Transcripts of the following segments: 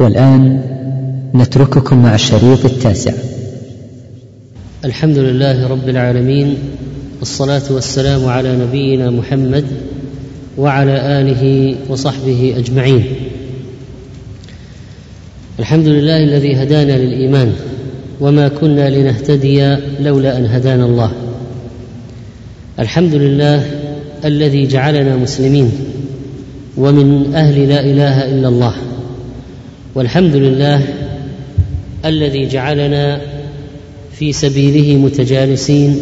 والآن نترككم مع الشريط التاسع. الحمد لله رب العالمين والصلاة والسلام على نبينا محمد وعلى آله وصحبه أجمعين. الحمد لله الذي هدانا للإيمان وما كنا لنهتدي لولا أن هدانا الله. الحمد لله الذي جعلنا مسلمين ومن أهل لا إله إلا الله. والحمد لله الذي جعلنا في سبيله متجالسين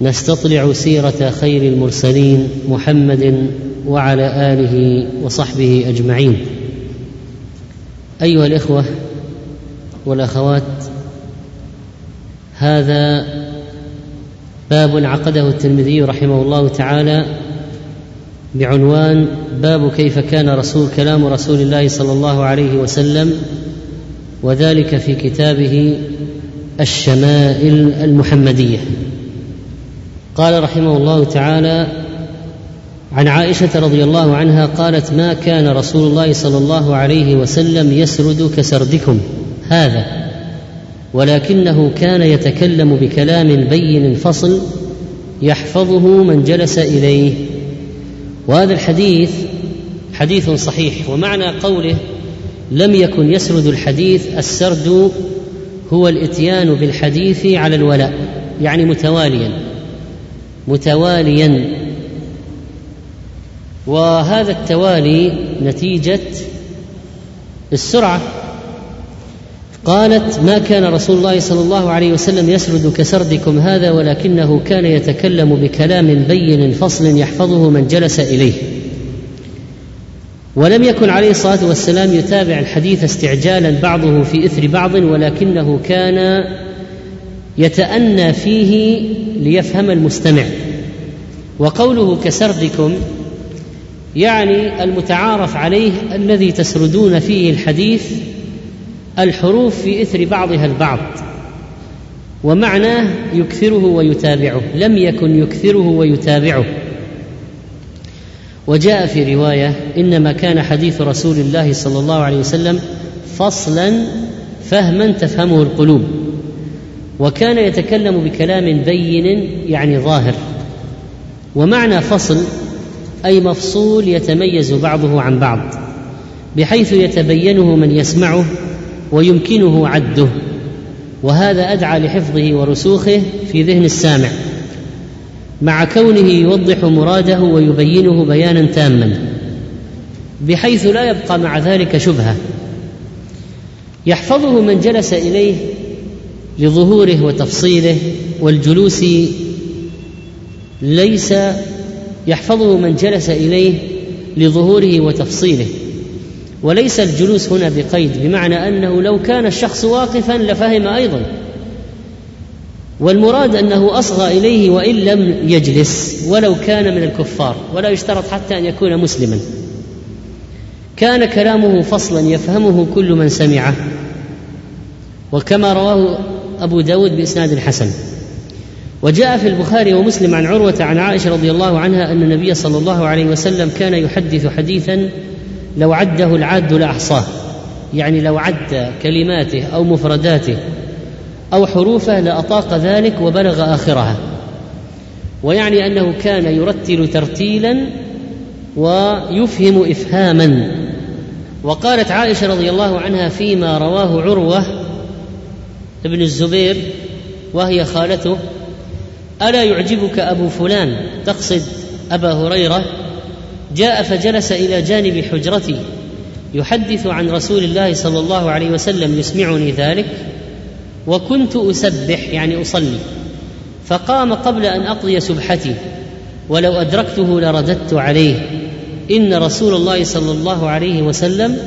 نستطلع سيرة خير المرسلين محمد وعلى آله وصحبه أجمعين. أيها الإخوة والأخوات هذا باب عقده الترمذي رحمه الله تعالى بعنوان باب كيف كان رسول كلام رسول الله صلى الله عليه وسلم وذلك في كتابه الشمائل المحمدية. قال رحمه الله تعالى عن عائشة رضي الله عنها قالت ما كان رسول الله صلى الله عليه وسلم يسرد كسردكم هذا ولكنه كان يتكلم بكلام بين فصل يحفظه من جلس إليه. وهذا الحديث حديث صحيح ومعنى قوله لم يكن يسرد الحديث السرد هو الإتيان بالحديث على الولاء يعني متواليا متواليا. وهذا التوالي نتيجة السرعة. قالت ما كان رسول الله صلى الله عليه وسلم يسرد كسردكم هذا ولكنه كان يتكلم بكلام بين فصل يحفظه من جلس إليه. ولم يكن عليه الصلاة والسلام يتابع الحديث استعجالا بعضه في إثر بعض ولكنه كان يتأنى فيه ليفهم المستمع. وقوله كسردكم يعني المتعارف عليه الذي تسردون فيه الحديث الحروف في إثر بعضها البعض ومعناه يكثره ويتابعه لم يكن يكثره ويتابعه. وجاء في رواية إنما كان حديث رسول الله صلى الله عليه وسلم فصلا فهما تفهمه القلوب وكان يتكلم بكلام بين يعني ظاهر. ومعنى فصل أي مفصول يتميز بعضه عن بعض بحيث يتبينه من يسمعه ويمكنه عده وهذا أدعى لحفظه ورسوخه في ذهن السامع مع كونه يوضح مراده ويبينه بيانا تاما بحيث لا يبقى مع ذلك شبهة. يحفظه من جلس إليه لظهوره وتفصيله والجلوس ليس يحفظه من جلس إليه لظهوره وتفصيله. وليس الجلوس هنا بقيد بمعنى أنه لو كان الشخص واقفا لفهم أيضا. والمراد أنه أصغى إليه وإن لم يجلس ولو كان من الكفار ولا يشترط حتى أن يكون مسلما. كان كلامه فصلا يفهمه كل من سمعه. وكما رواه أبو داود بإسناد حسن. وجاء في البخاري ومسلم عن عروة عن عائشة رضي الله عنها أن النبي صلى الله عليه وسلم كان يحدث حديثا لو عده العاد لأحصاه. يعني لو عد كلماته أو مفرداته أو حروفه لأطاق ذلك وبلغ آخرها. ويعني أنه كان يرتل ترتيلا ويفهم افهاما. وقالت عائشة رضي الله عنها فيما رواه عروة ابن الزبير وهي خالته ألا يعجبك أبو فلان تقصد أبا هريرة؟ جاء فجلس إلى جانب حجرتي يحدث عن رسول الله صلى الله عليه وسلم يسمعني ذلك وكنت أسبح يعني أصلي فقام قبل أن أقضي سبحتي ولو أدركته لرددت عليه إن رسول الله صلى الله عليه وسلم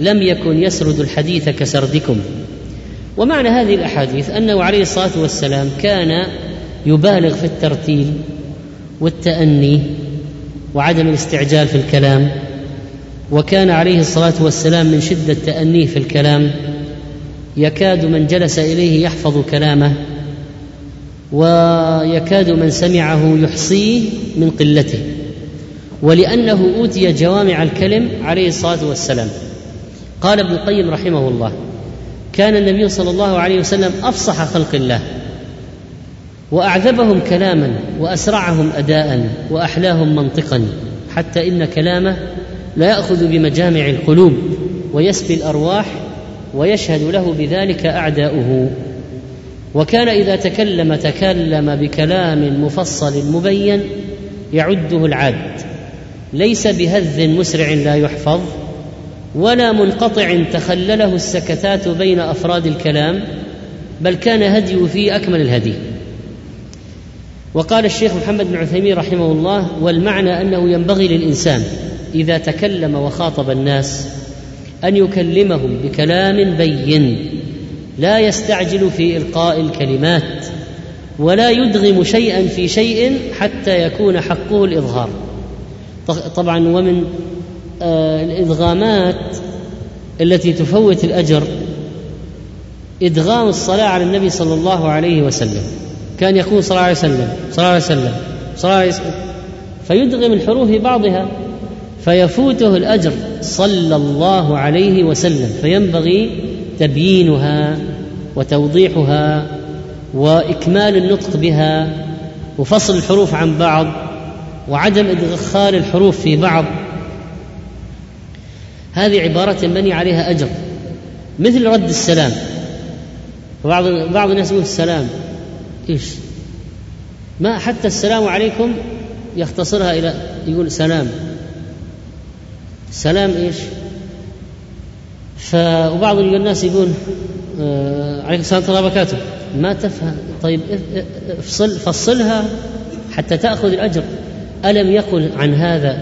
لم يكن يسرد الحديث كسردكم. ومعنى هذه الأحاديث أنه عليه الصلاة والسلام كان يبالغ في الترتيل والتأني وعدم الاستعجال في الكلام وكان عليه الصلاة والسلام من شدة تأنيه في الكلام يكاد من جلس إليه يحفظ كلامه ويكاد من سمعه يحصيه من قلته ولأنه أوتي جوامع الكلم عليه الصلاة والسلام. قال ابن القيم رحمه الله كان النبي صلى الله عليه وسلم أفصح خلق الله وأعذبهم كلاما وأسرعهم اداء وأحلاهم منطقا حتى إن كلامه لا يأخذ بمجامع القلوب ويسبي الأرواح ويشهد له بذلك أعداؤه. وكان إذا تكلم تكلم بكلام مفصل مبين يعده العاد ليس بهذ مسرع لا يحفظ ولا منقطع تخلله السكتات بين أفراد الكلام بل كان هديه فيه أكمل الهدي. وقال الشيخ محمد بن عثيمين رحمه الله والمعنى أنه ينبغي للإنسان إذا تكلم وخاطب الناس أن يكلمهم بكلام بين لا يستعجل في إلقاء الكلمات ولا يدغم شيئا في شيء حتى يكون حقه الإظهار. طبعا ومن آه، الإدغامات التي تفوت الأجر إدغام الصلاة على النبي صلى الله عليه وسلم. كان يقول صلى الله عليه وسلم صلى الله عليه وسلم صلى الله عليه وسلم فيدغم الحروف بعضها فيفوته الأجر صلى الله عليه وسلم فينبغي تبيينها وتوضيحها وإكمال النطق بها وفصل الحروف عن بعض وعدم إدخال الحروف في بعض. هذه عبارة ينبني عليها أجر مثل رد السلام. بعض بعض الناس يقول السلام. إيش؟ ما حتى السلام عليكم يختصرها إلى يقول سلام. سلام إيش؟ ف وبعض الناس يقول آه عليكم السلام ورحمة الله وبركاته. ما تفهم. طيب افصل فصلها حتى تأخذ الأجر. ألم يقل عن هذا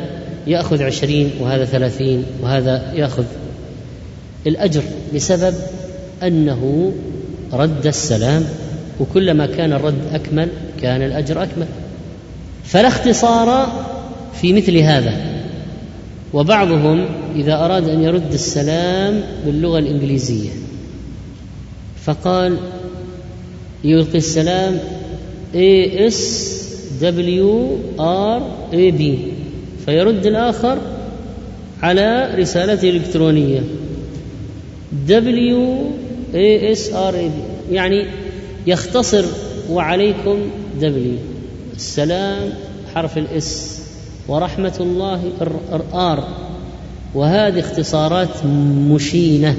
يأخذ عشرين وهذا ثلاثين وهذا يأخذ الأجر؟ بسبب أنه رد السلام وكلما كان الرد أكمل كان الأجر أكمل. فلا اختصار في مثل هذا. وبعضهم إذا أراد أن يرد السلام باللغة الإنجليزية فقال يلقي السلام A S W R A B فيرد الآخر على رسالته الإلكترونية. W A S R A B يعني يختصر وعليكم W السلام حرف الإس. ورحمة الله ار وهذه اختصارات مشينة.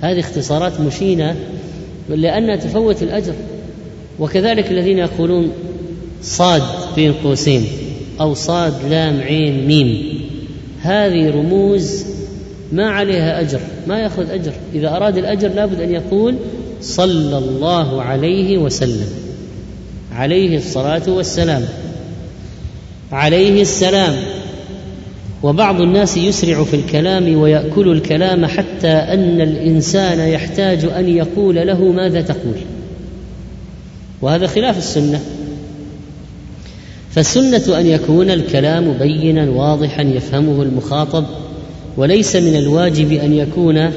هذه اختصارات مشينة لأنها تفوت الأجر. وكذلك الذين يقولون صاد بين قوسين أو صاد لام عين ميم. هذه رموز ما عليها أجر ما يأخذ أجر. إذا أراد الأجر لابد أن يقول صلى الله عليه وسلم. عليه الصلاة والسلام. عليه السلام. وبعض الناس يسرع في الكلام ويأكل الكلام حتى أن الإنسان يحتاج أن يقول له ماذا تقول. وهذا خلاف السنة. فالسنة أن يكون الكلام بينا واضحا يفهمه المخاطب وليس من الواجب أن يكون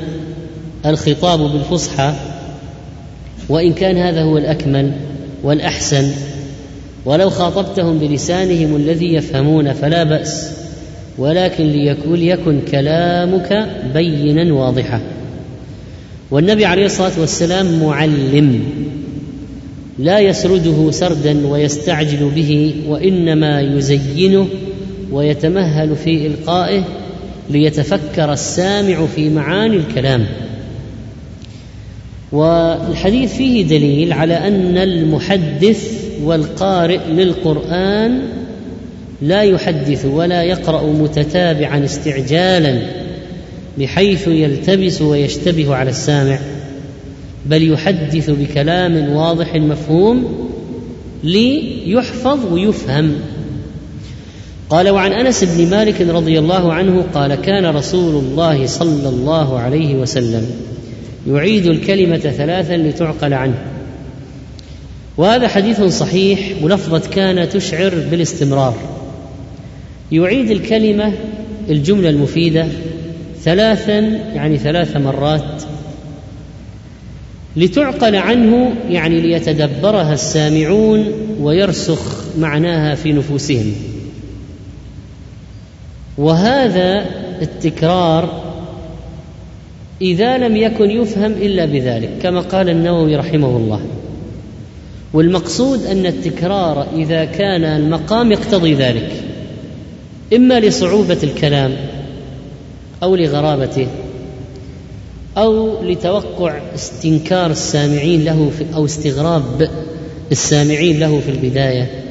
الخطاب بالفصحى وإن كان هذا هو الأكمل والأحسن ولو خاطبتهم بلسانهم الذي يفهمون فلا بأس ولكن ليكن, ليكن كلامك بينا واضحا. والنبي عليه الصلاة والسلام معلم لا يسرده سردا ويستعجل به وإنما يزينه ويتمهل في إلقائه ليتفكر السامع في معاني الكلام. والحديث فيه دليل على أن المحدث والقارئ للقرآن لا يحدث ولا يقرأ متتابعا استعجالا بحيث يلتبس ويشتبه على السامع بل يحدث بكلام واضح مفهوم ليحفظ ويفهم. قال وعن أنس بن مالك رضي الله عنه قال كان رسول الله صلى الله عليه وسلم يعيد الكلمة ثلاثا لتعقل عنه. وهذا حديث صحيح ولفظه كان تشعر بالاستمرار. يعيد الكلمة الجملة المفيدة ثلاثا يعني ثلاث مرات لتعقل عنه يعني ليتدبرها السامعون ويرسخ معناها في نفوسهم. وهذا التكرار إذا لم يكن يفهم إلا بذلك كما قال النووي رحمه الله. والمقصود أن التكرار إذا كان المقام يقتضي ذلك إما لصعوبة الكلام أو لغرابته أو لتوقع استنكار السامعين له في أو استغراب السامعين له في البداية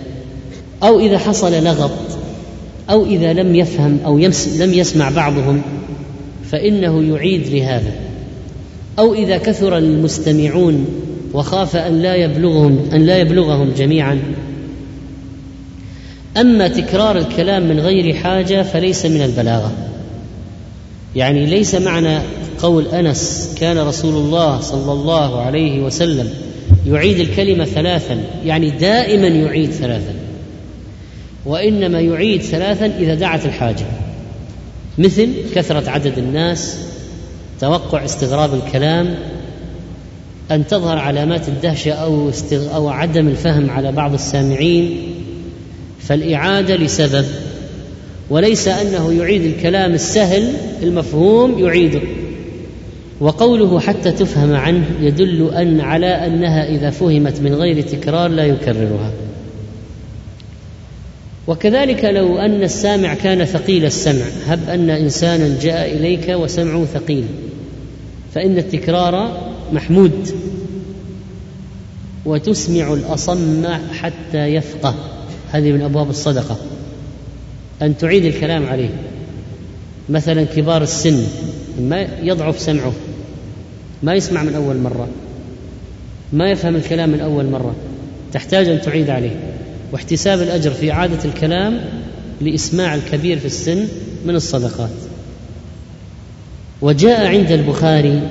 أو إذا حصل لغط أو إذا لم يفهم أو لم يسمع بعضهم. فإنه يعيد لهذا. أو إذا كثر المستمعون وخاف أن لا يبلغهم أن لا يبلغهم جميعا. أما تكرار الكلام من غير حاجة فليس من البلاغة. يعني ليس معنى قول أنس كان رسول الله صلى الله عليه وسلم يعيد الكلمة ثلاثا يعني دائما يعيد ثلاثا. وإنما يعيد ثلاثا إذا دعت الحاجة. مثل كثرة عدد الناس توقع استغراب الكلام أن تظهر علامات الدهشة أو استغ... أو عدم الفهم على بعض السامعين فالإعادة لسبب وليس أنه يعيد الكلام السهل المفهوم يعيده وقوله حتى تفهم عنه يدل أن على أنها إذا فهمت من غير تكرار لا يكررها. وكذلك لو أن السامع كان ثقيل السمع هب أن إنسانا جاء إليك وسمعه ثقيل فإن التكرار محمود وتسمع الأصم حتى يفقه. هذه من أبواب الصدقة. أن تعيد الكلام عليه. مثلا كبار السن ما يضعف سمعه ما يسمع من أول مرة ما يفهم الكلام من أول مرة تحتاج أن تعيد عليه. واحتساب الأجر في اعاده الكلام لإسماع الكبير في السن من الصدقات. وجاء عند البخاري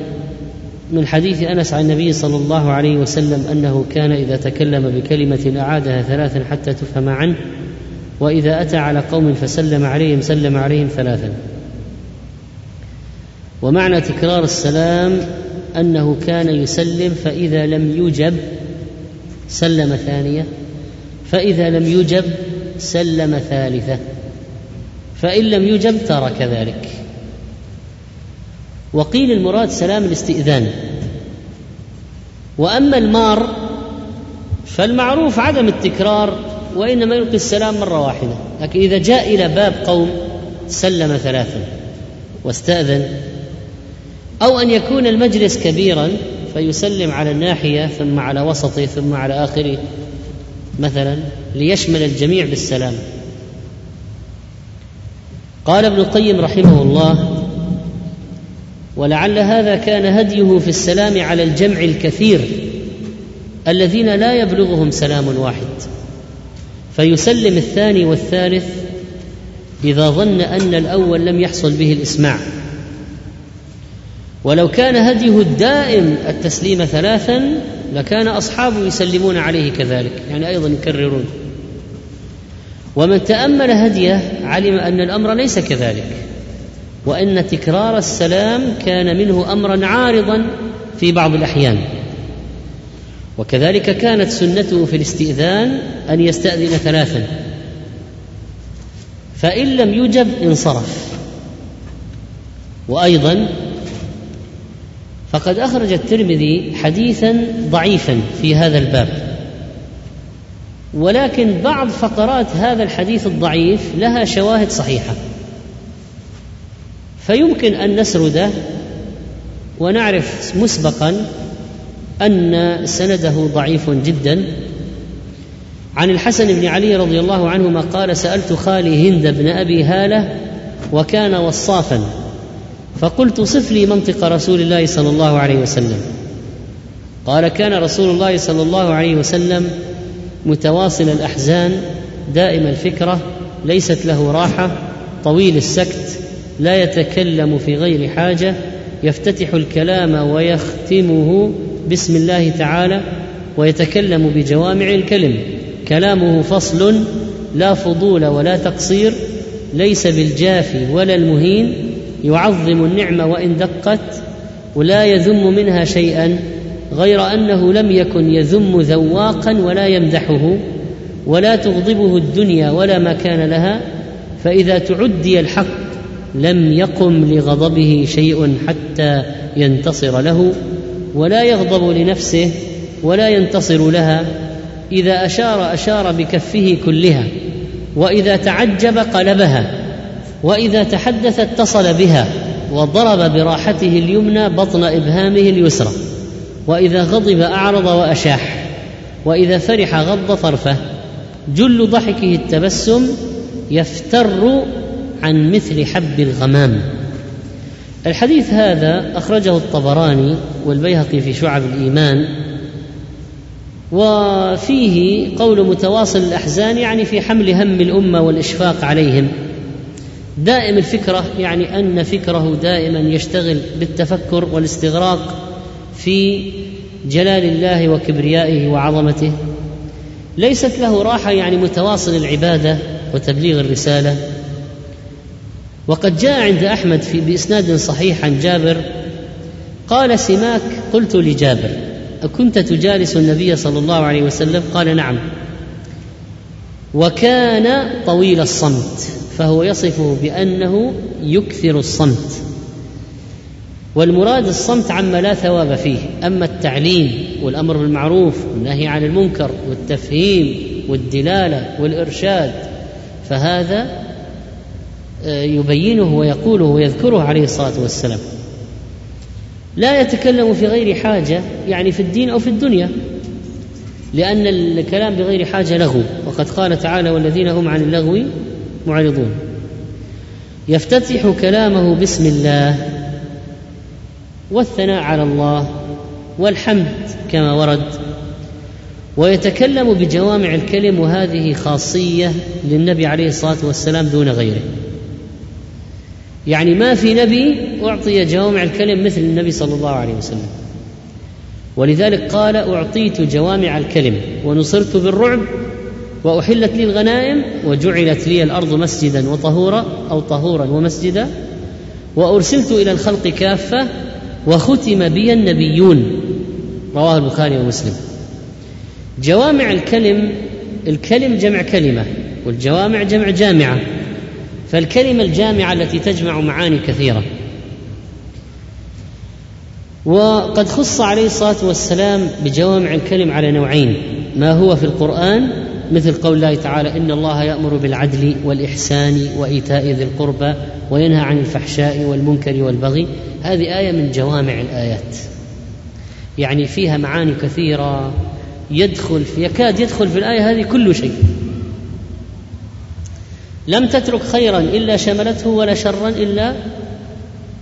من حديث أنس عن النبي صلى الله عليه وسلم أنه كان إذا تكلم بكلمة أعادها ثلاثا حتى تفهم عنه وإذا أتى على قوم فسلم عليهم سلم عليهم ثلاثا. ومعنى تكرار السلام أنه كان يسلم فإذا لم يجب سلم ثانية. فإذا لم يجب سلم ثالثة فإن لم يجب ترك ذلك. وقيل المراد سلام الاستئذان. وأما المار فالمعروف عدم التكرار وإنما يلقي السلام مرة واحدة. لكن إذا جاء إلى باب قوم سلم ثلاثا واستأذن أو أن يكون المجلس كبيرا فيسلم على الناحية ثم على وسطه ثم على آخره. مثلا ليشمل الجميع بالسلام. قال ابن القيم رحمه الله ولعل هذا كان هديه في السلام على الجمع الكثير الذين لا يبلغهم سلام واحد. فيسلم الثاني والثالث إذا ظن أن الأول لم يحصل به الإسماع. ولو كان هديه الدائم التسليم ثلاثا لكان اصحابه يسلمون عليه كذلك يعني أيضا يكررون. ومن تأمل هديه علم أن الأمر ليس كذلك وإن تكرار السلام كان منه امرا عارضا في بعض الأحيان. وكذلك كانت سنته في الاستئذان أن يستأذن ثلاثا. فإن لم يجب انصرف. وأيضا فقد أخرج الترمذي حديثا ضعيفا في هذا الباب. ولكن بعض فقرات هذا الحديث الضعيف لها شواهد صحيحة. فيمكن أن نسرده ونعرف مسبقا أن سنده ضعيف جدا. عن الحسن بن علي رضي الله عنهما قال سألت خالي هند بن أبي هالة وكان وصافا. فقلت صف لي منطق رسول الله صلى الله عليه وسلم. قال كان رسول الله صلى الله عليه وسلم متواصل الأحزان دائم الفكرة ليست له راحة طويل السكت لا يتكلم في غير حاجة يفتتح الكلام ويختمه بسم الله تعالى ويتكلم بجوامع الكلم. كلامه فصل لا فضول ولا تقصير ليس بالجافي ولا المهين يعظم النعمة وإن دقت ولا يذم منها شيئا غير أنه لم يكن يذم ذواقا ولا يمدحه ولا تغضبه الدنيا ولا ما كان لها فإذا تعدي الحق لم يقم لغضبه شيء حتى ينتصر له ولا يغضب لنفسه ولا ينتصر لها إذا أشار أشار بكفه كلها وإذا تعجب قلبها وإذا تحدث اتصل بها وضرب براحته اليمنى بطن إبهامه اليسرى وإذا غضب أعرض وأشاح وإذا فرح غض طرفه جل ضحكه التبسم يفتر عن مثل حب الغمام. الحديث هذا أخرجه الطبراني والبيهقي في شعب الإيمان وفيه قول متواصل الأحزان يعني في حمل هم الأمة والإشفاق عليهم. دائم الفكرة يعني أن فكره دائما يشتغل بالتفكر والاستغراق في جلال الله وكبريائه وعظمته. ليست له راحة يعني متواصل العبادة وتبليغ الرسالة. وقد جاء عند أحمد في بإسناد صحيح عن جابر قال سماك؟ قلت لجابر أكنت تجالس النبي صلى الله عليه وسلم؟ قال نعم. وكان طويل الصمت. فهو يصفه بأنه يكثر الصمت. والمراد الصمت عما لا ثواب فيه أما التعليم والأمر بالمعروف والنهي عن المنكر والتفهيم والدلالة والإرشاد فهذا آه، يبينه ويقوله ويذكره عليه الصلاة والسلام. لا يتكلم في غير حاجة يعني في الدين أو في الدنيا لأن الكلام بغير حاجة لغو. وقد قال تعالى والذين هم عن اللغو معرضون. يفتتح كلامه بسم الله والثناء على الله والحمد كما ورد. ويتكلم بجوامع الكلم وهذه خاصية للنبي عليه الصلاة والسلام دون غيره. يعني ما في نبي أعطي جوامع الكلم مثل النبي صلى الله عليه وسلم. ولذلك قال أعطيت جوامع الكلم ونصرت بالرعب وأحلت لي الغنائم وجعلت لي الأرض مسجدا وطهورا أو طهورا ومسجدا وأرسلت إلى الخلق كافة وختم بي النبيون. رواه البخاري ومسلم. جوامع الكلم الكلم جمع كلمة والجوامع جمع جامعة فالكلمة الجامعة التي تجمع معاني كثيرة. وقد خص عليه الصلاة والسلام بجوامع الكلم على نوعين ما هو في القرآن مثل قول الله تعالى إن الله يأمر بالعدل والإحسان وإيتاء ذي القربى وينهى عن الفحشاء والمنكر والبغي. هذه آية من جوامع الآيات. يعني فيها معاني كثيرة. يدخل في يكاد يدخل في الآية هذه كل شيء. لم تترك خيرا إلا شملته ولا شرا إلا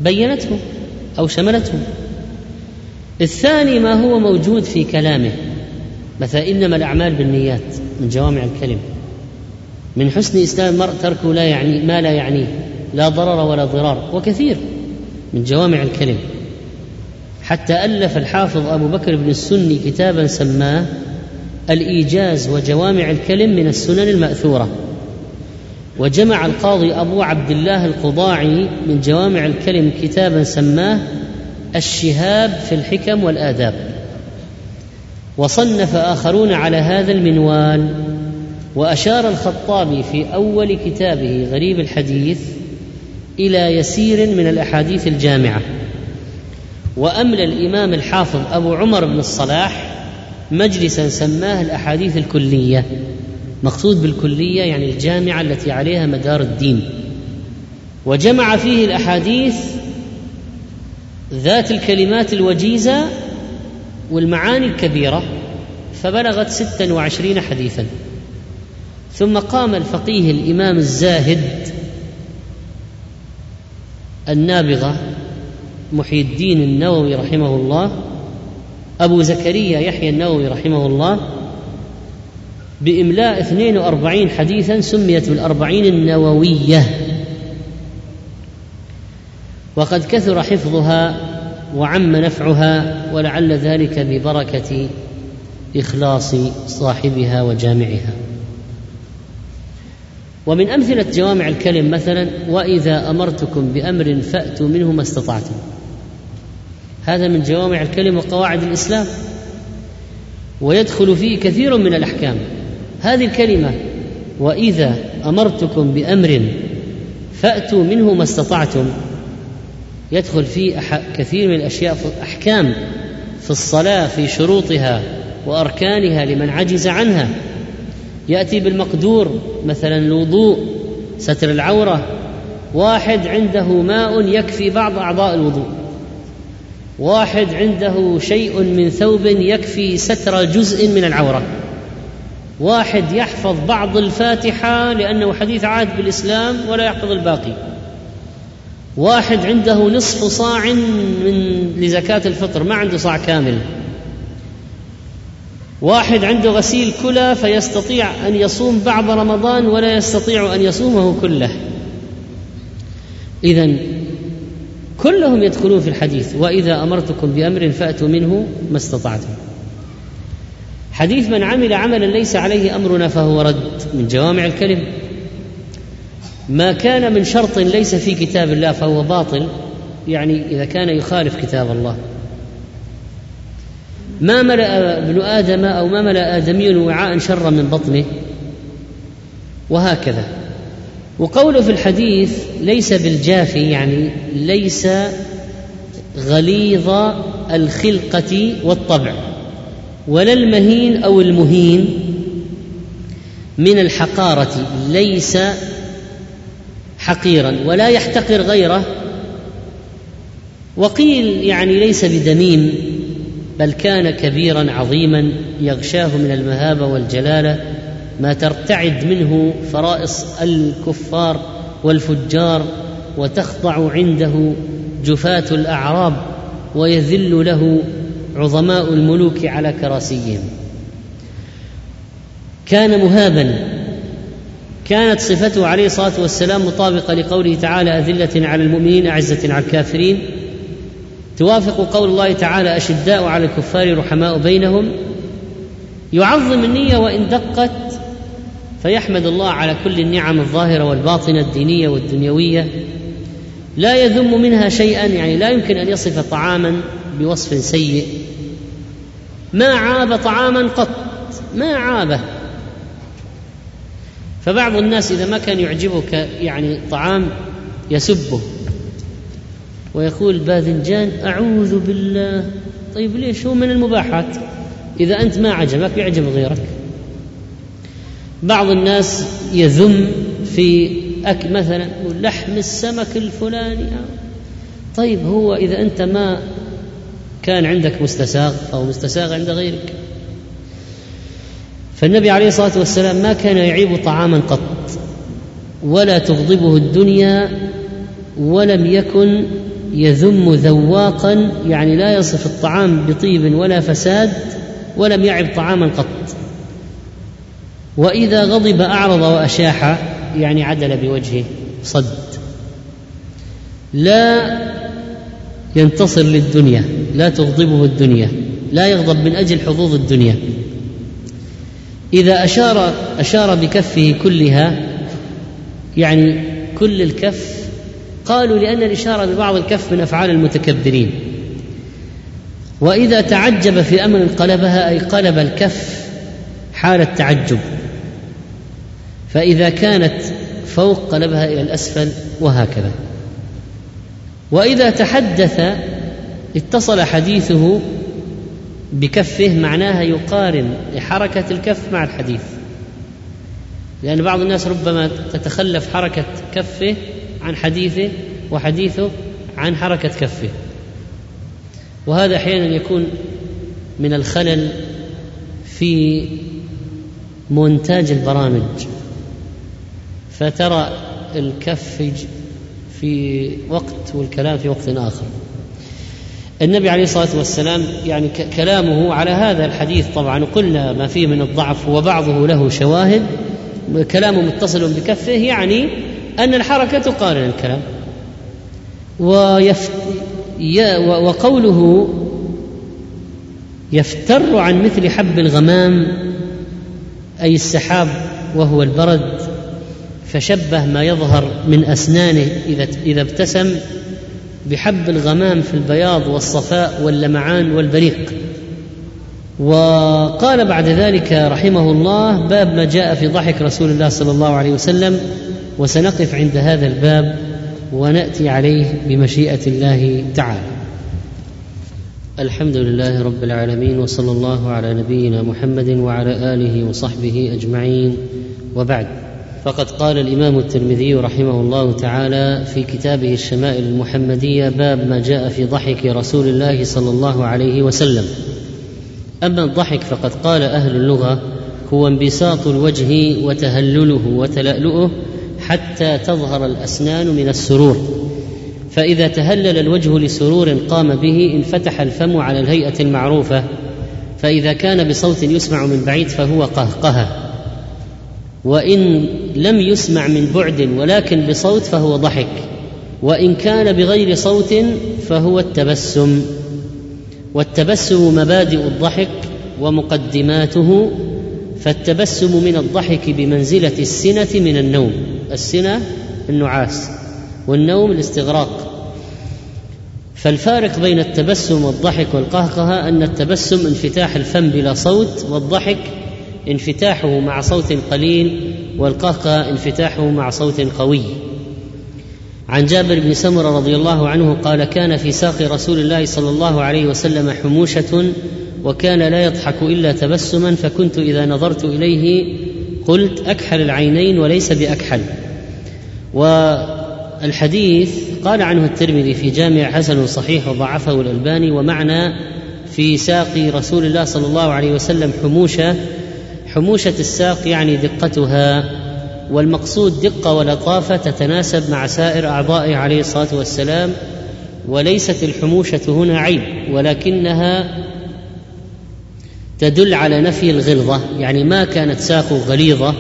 بينته أو شملته. الثاني ما هو موجود في كلامه. مثلا إنما الأعمال بالنيات من جوامع الكلم. من حسن إسلام المرء تركه لا يعني ما لا يعنيه لا ضرر ولا ضرار وكثير من جوامع الكلم. حتى ألف الحافظ أبو بكر بن السني كتابا سماه الإيجاز وجوامع الكلم من السنن المأثورة. وجمع القاضي أبو عبد الله القضاعي من جوامع الكلم كتابا سماه الشهاب في الحكم والآداب. وصنف آخرون على هذا المنوال. وأشار الخطابي في أول كتابه غريب الحديث إلى يسير من الأحاديث الجامعة. وأملى الإمام الحافظ أبو عمر بن الصلاح مجلسا سماه الأحاديث الكلية مقصود بالكلية يعني الجامعة التي عليها مدار الدين. وجمع فيه الأحاديث ذات الكلمات الوجيزة والمعاني الكبيرة فبلغت ستا وعشرين حديثا. ثم قام الفقيه الإمام الزاهد النابغه محي الدين النووي رحمه الله أبو زكريا يحيى النووي رحمه الله بإملاء 42 حديثا سميت بالأربعين النووية. وقد كثر حفظها وعم نفعها ولعل ذلك ببركة إخلاص صاحبها وجامعها. ومن أمثلة جوامع الكلم مثلا وإذا أمرتكم بأمر فأتوا منه ما استطعتم. هذا من جوامع الكلم وقواعد الإسلام. ويدخل فيه كثير من الأحكام. هذه الكلمة وإذا أمرتكم بأمر فأتوا منه ما استطعتم يدخل فيه كثير من الأشياء في احكام في الصلاة في شروطها وأركانها لمن عجز عنها. يأتي بالمقدور مثلا الوضوء ستر العورة. واحد عنده ماء يكفي بعض أعضاء الوضوء. واحد عنده شيء من ثوب يكفي ستر جزء من العورة. واحد يحفظ بعض الفاتحة لأنه حديث عهد بالإسلام ولا يحفظ الباقي. واحد عنده نصف صاع من لزكاة الفطر ما عنده صاع كامل. واحد عنده غسيل كلى فيستطيع أن يصوم بعض رمضان ولا يستطيع أن يصومه كله. اذا كلهم يدخلون في الحديث وإذا أمرتكم بأمر فأتوا منه ما استطعتم. حديث من عمل عملا ليس عليه أمرنا فهو رد من جوامع الكلم. ما كان من شرط ليس في كتاب الله فهو باطل يعني إذا كان يخالف كتاب الله. ما ملأ ابن آدم أو ما ملأ آدمي وعاء شرا من بطنه؟ وهكذا. وقوله في الحديث ليس بالجافي يعني ليس غليظ الخلقة والطبع ولا المهين أو المهين. من الحقارة ليس حقيرا ولا يحتقر غيره. وقيل يعني ليس بدميم بل كان كبيرا عظيما يغشاه من المهابة والجلالة ما ترتعد منه فرائص الكفار والفجار وتخضع عنده جفاة الأعراب ويذل له عظماء الملوك على كراسيهم. كان مهابا كانت صفته عليه الصلاة والسلام مطابقة لقوله تعالى أذلة على المؤمنين أعزة على الكافرين. توافق قول الله تعالى أشداء على الكفار رحماء بينهم. يعظم النية وإن دقت فيحمد الله على كل النعم الظاهرة والباطنة الدينية والدنيوية. لا يذم منها شيئا يعني لا يمكن أن يصف طعاما بوصف سيء. ما عاب طعاما قط ما عابه. فبعض الناس إذا ما كان يعجبك يعني طعام يسبه ويقول باذنجان أعوذ بالله. طيب ليش؟ هو من المباحات. إذا أنت ما عجبك يعجب غيرك. بعض الناس يذم في أكل مثلا لحم السمك الفلاني. طيب هو إذا أنت ما كان عندك مستساغ فهو مستساغ عند غيرك. فالنبي عليه الصلاة والسلام ما كان يعيب طعاما قط ولا تغضبه الدنيا ولم يكن يذم ذواقا يعني لا يصف الطعام بطيب ولا فساد ولم يعب طعاما قط. وإذا غضب أعرض وأشاح يعني عدل بوجهه صد. لا ينتصر للدنيا لا تغضبه الدنيا لا يغضب من أجل حظوظ الدنيا. إذا أشار أشار بكفه كلها يعني كل الكف قالوا لأن الإشارة ببعض الكف من أفعال المتكبرين. وإذا تعجب في أمر قلبها أي قلب الكف حال التعجب. فإذا كانت فوق قلبها إلى الأسفل وهكذا. وإذا تحدث اتصل حديثه بكفه معناها يقارن حركة الكف مع الحديث. لأن بعض الناس ربما تتخلف حركة كفه عن حديثه وحديثه عن حركة كفه. وهذا أحيانا يكون من الخلل في مونتاج البرامج. فترى الكف في وقت والكلام في وقت آخر. النبي عليه الصلاة والسلام يعني كلامه على هذا الحديث طبعا قلنا ما فيه من الضعف وبعضه له شواهد كلامه متصل بكفه يعني أن الحركة تقارن الكلام. ويف... وقوله يفتر عن مثل حب الغمام أي السحاب وهو البرد فشبه ما يظهر من أسنانه إذا إذا ابتسم بحب الغمام في البياض والصفاء واللمعان والبريق. وقال بعد ذلك رحمه الله باب ما جاء في ضحك رسول الله صلى الله عليه وسلم وسنقف عند هذا الباب ونأتي عليه بمشيئة الله تعالى. الحمد لله رب العالمين وصلى الله على نبينا محمد وعلى آله وصحبه أجمعين. وبعد فقد قال الإمام الترمذي رحمه الله تعالى في كتابه الشمائل المحمدية باب ما جاء في ضحك رسول الله صلى الله عليه وسلم. أما الضحك فقد قال أهل اللغة هو انبساط الوجه وتهلله وتلألؤه حتى تظهر الأسنان من السرور. فإذا تهلل الوجه لسرور قام به انفتح الفم على الهيئة المعروفة فإذا كان بصوت يسمع من بعيد فهو قهقهه وإن لم يسمع من بعد ولكن بصوت فهو ضحك وإن كان بغير صوت فهو التبسم والتبسم مبادئ الضحك ومقدماته فالتبسم من الضحك بمنزلة السنة من النوم السنة النعاس والنوم الاستغراق. فالفارق بين التبسم والضحك والقهقهة أن التبسم انفتاح الفم بلا صوت والضحك انفتاحه مع صوت قليل والقهقه انفتاحه مع صوت قوي. عن جابر بن سمرة رضي الله عنه قال كان في ساق رسول الله صلى الله عليه وسلم حموشة وكان لا يضحك إلا تبسما فكنت إذا نظرت إليه قلت أكحل العينين وليس بأكحل. والحديث قال عنه الترمذي في جامع حسن صحيح وضعفه الألباني ومعنى في ساق رسول الله صلى الله عليه وسلم حموشة حموشة الساق يعني دقتها والمقصود دقة ولطافة تتناسب مع سائر أعضائه عليه الصلاة والسلام وليست الحموشة هنا عيب ولكنها تدل على نفي الغلظة يعني ما كانت ساقه غليظة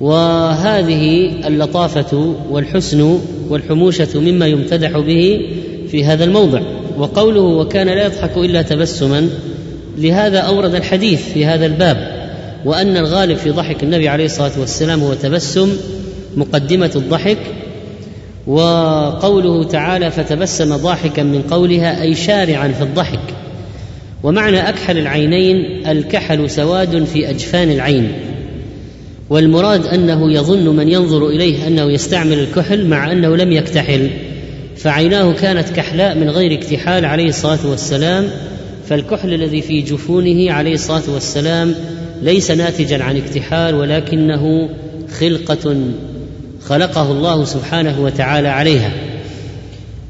وهذه اللطافة والحسن والحموشة مما يمتدح به في هذا الموضع. وقوله وكان لا يضحك إلا تبسما لهذا أورد الحديث في هذا الباب. وأن الغالب في ضحك النبي عليه الصلاة والسلام هو تبسم مقدمة الضحك وقوله تعالى فتبسم ضاحكا من قولها أي شارعا في الضحك. ومعنى أكحل العينين الكحل سواد في أجفان العين والمراد أنه يظن من ينظر إليه أنه يستعمل الكحل مع أنه لم يكتحل. فعيناه كانت كحلاء من غير اكتحال عليه الصلاة والسلام فالكحل الذي في جفونه عليه الصلاة والسلام ليس ناتجا عن اكتحال ولكنه خلقة خلقه الله سبحانه وتعالى عليها.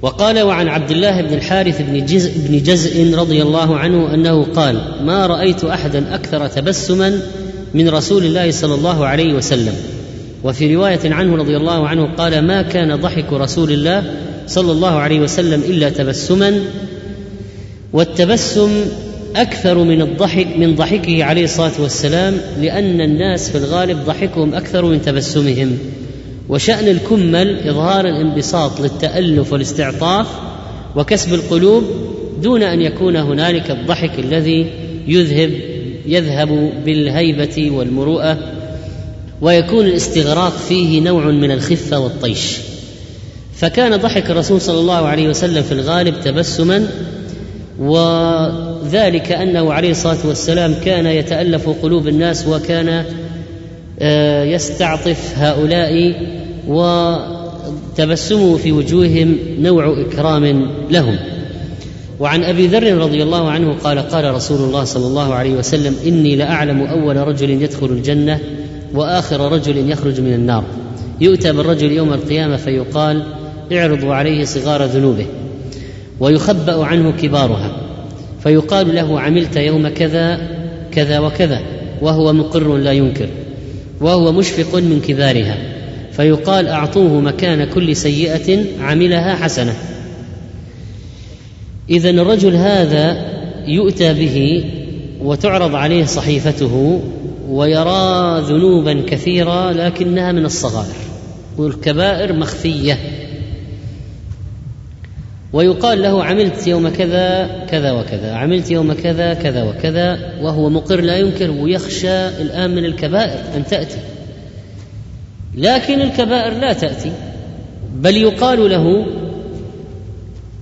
وقال وعن عبد الله بن الحارث بن جزء, بن جزء رضي الله عنه أنه قال ما رأيت احدا أكثر تبسما من رسول الله صلى الله عليه وسلم. وفي رواية عنه رضي الله عنه قال ما كان ضحك رسول الله صلى الله عليه وسلم إلا تبسما. والتبسم أكثر من الضحك من ضحكه عليه الصلاة والسلام لأن الناس في الغالب ضحكهم أكثر من تبسمهم. وشأن الكمل إظهار الانبساط للتألف والاستعطاف وكسب القلوب دون أن يكون هنالك الضحك الذي يذهب يذهب بالهيبة والمروءة ويكون الاستغراق فيه نوع من الخفة والطيش. فكان ضحك الرسول صلى الله عليه وسلم في الغالب تبسما وذلك أنه عليه الصلاة والسلام كان يتألف قلوب الناس وكان آه، يستعطف هؤلاء وتبسمه في وجوههم نوع إكرام لهم. وعن أبي ذر رضي الله عنه قال قال رسول الله صلى الله عليه وسلم إني لأعلم أول رجل يدخل الجنة وآخر رجل يخرج من النار. يؤتى بالرجل يوم القيامة فيقال اعرضوا عليه صغار ذنوبه ويخبأ عنه كبارها. فيقال له عملت يوم كذا كذا وكذا وهو مقر لا ينكر وهو مشفق من كبارها فيقال أعطوه مكان كل سيئة عملها حسنة. اذا الرجل هذا يؤتى به وتعرض عليه صحيفته ويرى ذنوبا كثيرة لكنها من الصغائر والكبائر مخفية. ويقال له عملت يوم كذا كذا وكذا. عملت يوم كذا كذا وكذا. وهو مقر لا ينكر ويخشى الآن من الكبائر أن تأتي. لكن الكبائر لا تأتي. بل يقال له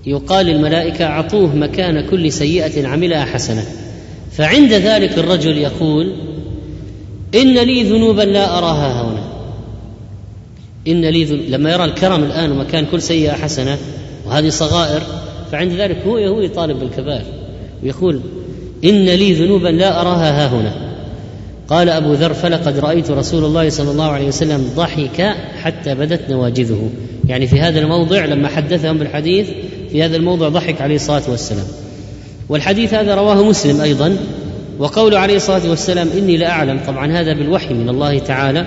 يقال للملائكة أعطوه مكان كل سيئة عملها حسنة. فعند ذلك الرجل يقول إن لي ذنوبا لا أراها هنا. إن لي ذنوب لما يرى الكرم الآن ومكان كل سيئة حسنة وهذه صغائر فعند ذلك هو هو يطالب بالكبائر ويقول إن لي ذنوبا لا أراها ها هنا. قال أبو ذر فلقد رأيت رسول الله صلى الله عليه وسلم ضحك حتى بدت نواجذه. يعني في هذا الموضع لما حدثهم بالحديث في هذا الموضع ضحك عليه الصلاة والسلام. والحديث هذا رواه مسلم أيضا وقول عليه الصلاة والسلام إني لأعلم. طبعا هذا بالوحي من الله تعالى.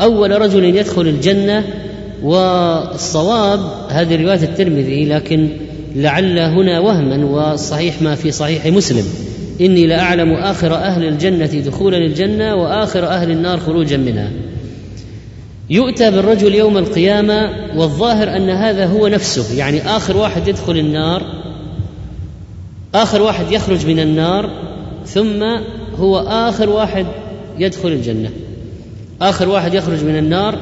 أول رجل يدخل الجنة والصواب هذه رواية الترمذي لكن لعل هنا وهما والصحيح ما في صحيح مسلم. إني لأعلم آخر أهل الجنة دخولا الجنة وآخر أهل النار خروجا منها. يؤتى بالرجل يوم القيامة والظاهر أن هذا هو نفسه يعني آخر واحد يدخل النار آخر واحد يخرج من النار ثم هو آخر واحد يدخل الجنة. آخر واحد يخرج من النار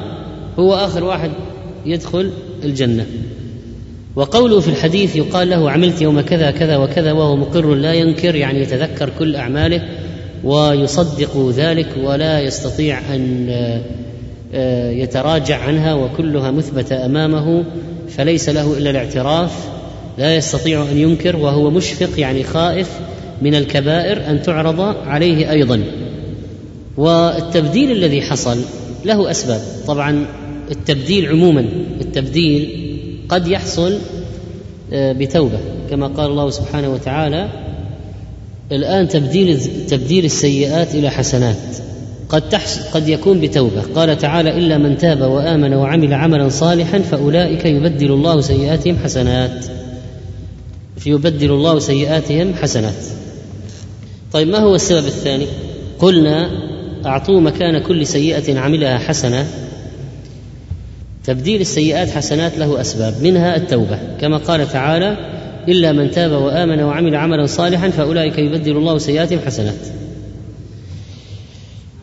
هو آخر واحد يدخل الجنة. وقوله في الحديث يقال له عملت يوم كذا كذا وكذا وهو مقر لا ينكر يعني يتذكر كل أعماله ويصدق ذلك ولا يستطيع أن آه، يتراجع عنها وكلها مثبتة أمامه فليس له إلا الاعتراف. لا يستطيع أن ينكر وهو مشفق يعني خائف من الكبائر أن تعرض عليه أيضا. والتبديل الذي حصل له أسباب. طبعا التبديل عموما التبديل قد يحصل آه، بتوبة. كما قال الله سبحانه وتعالى الآن تبديل تبديل السيئات إلى حسنات. قد تحصل قد يكون بتوبة. قال تعالى إلا من تاب وآمن وعمل عملا صالحا فأولئك يبدل الله سيئاتهم حسنات. فيبدل الله سيئاتهم حسنات. طيب ما هو السبب الثاني؟ قلنا أعطوه مكان كل سيئة عملها حسنة. تبديل السيئات حسنات له أسباب منها التوبة كما قال تعالى إلا من تاب وآمن وعمل عملا صالحا فأولئك يبدل الله سيئاتهم حسنات.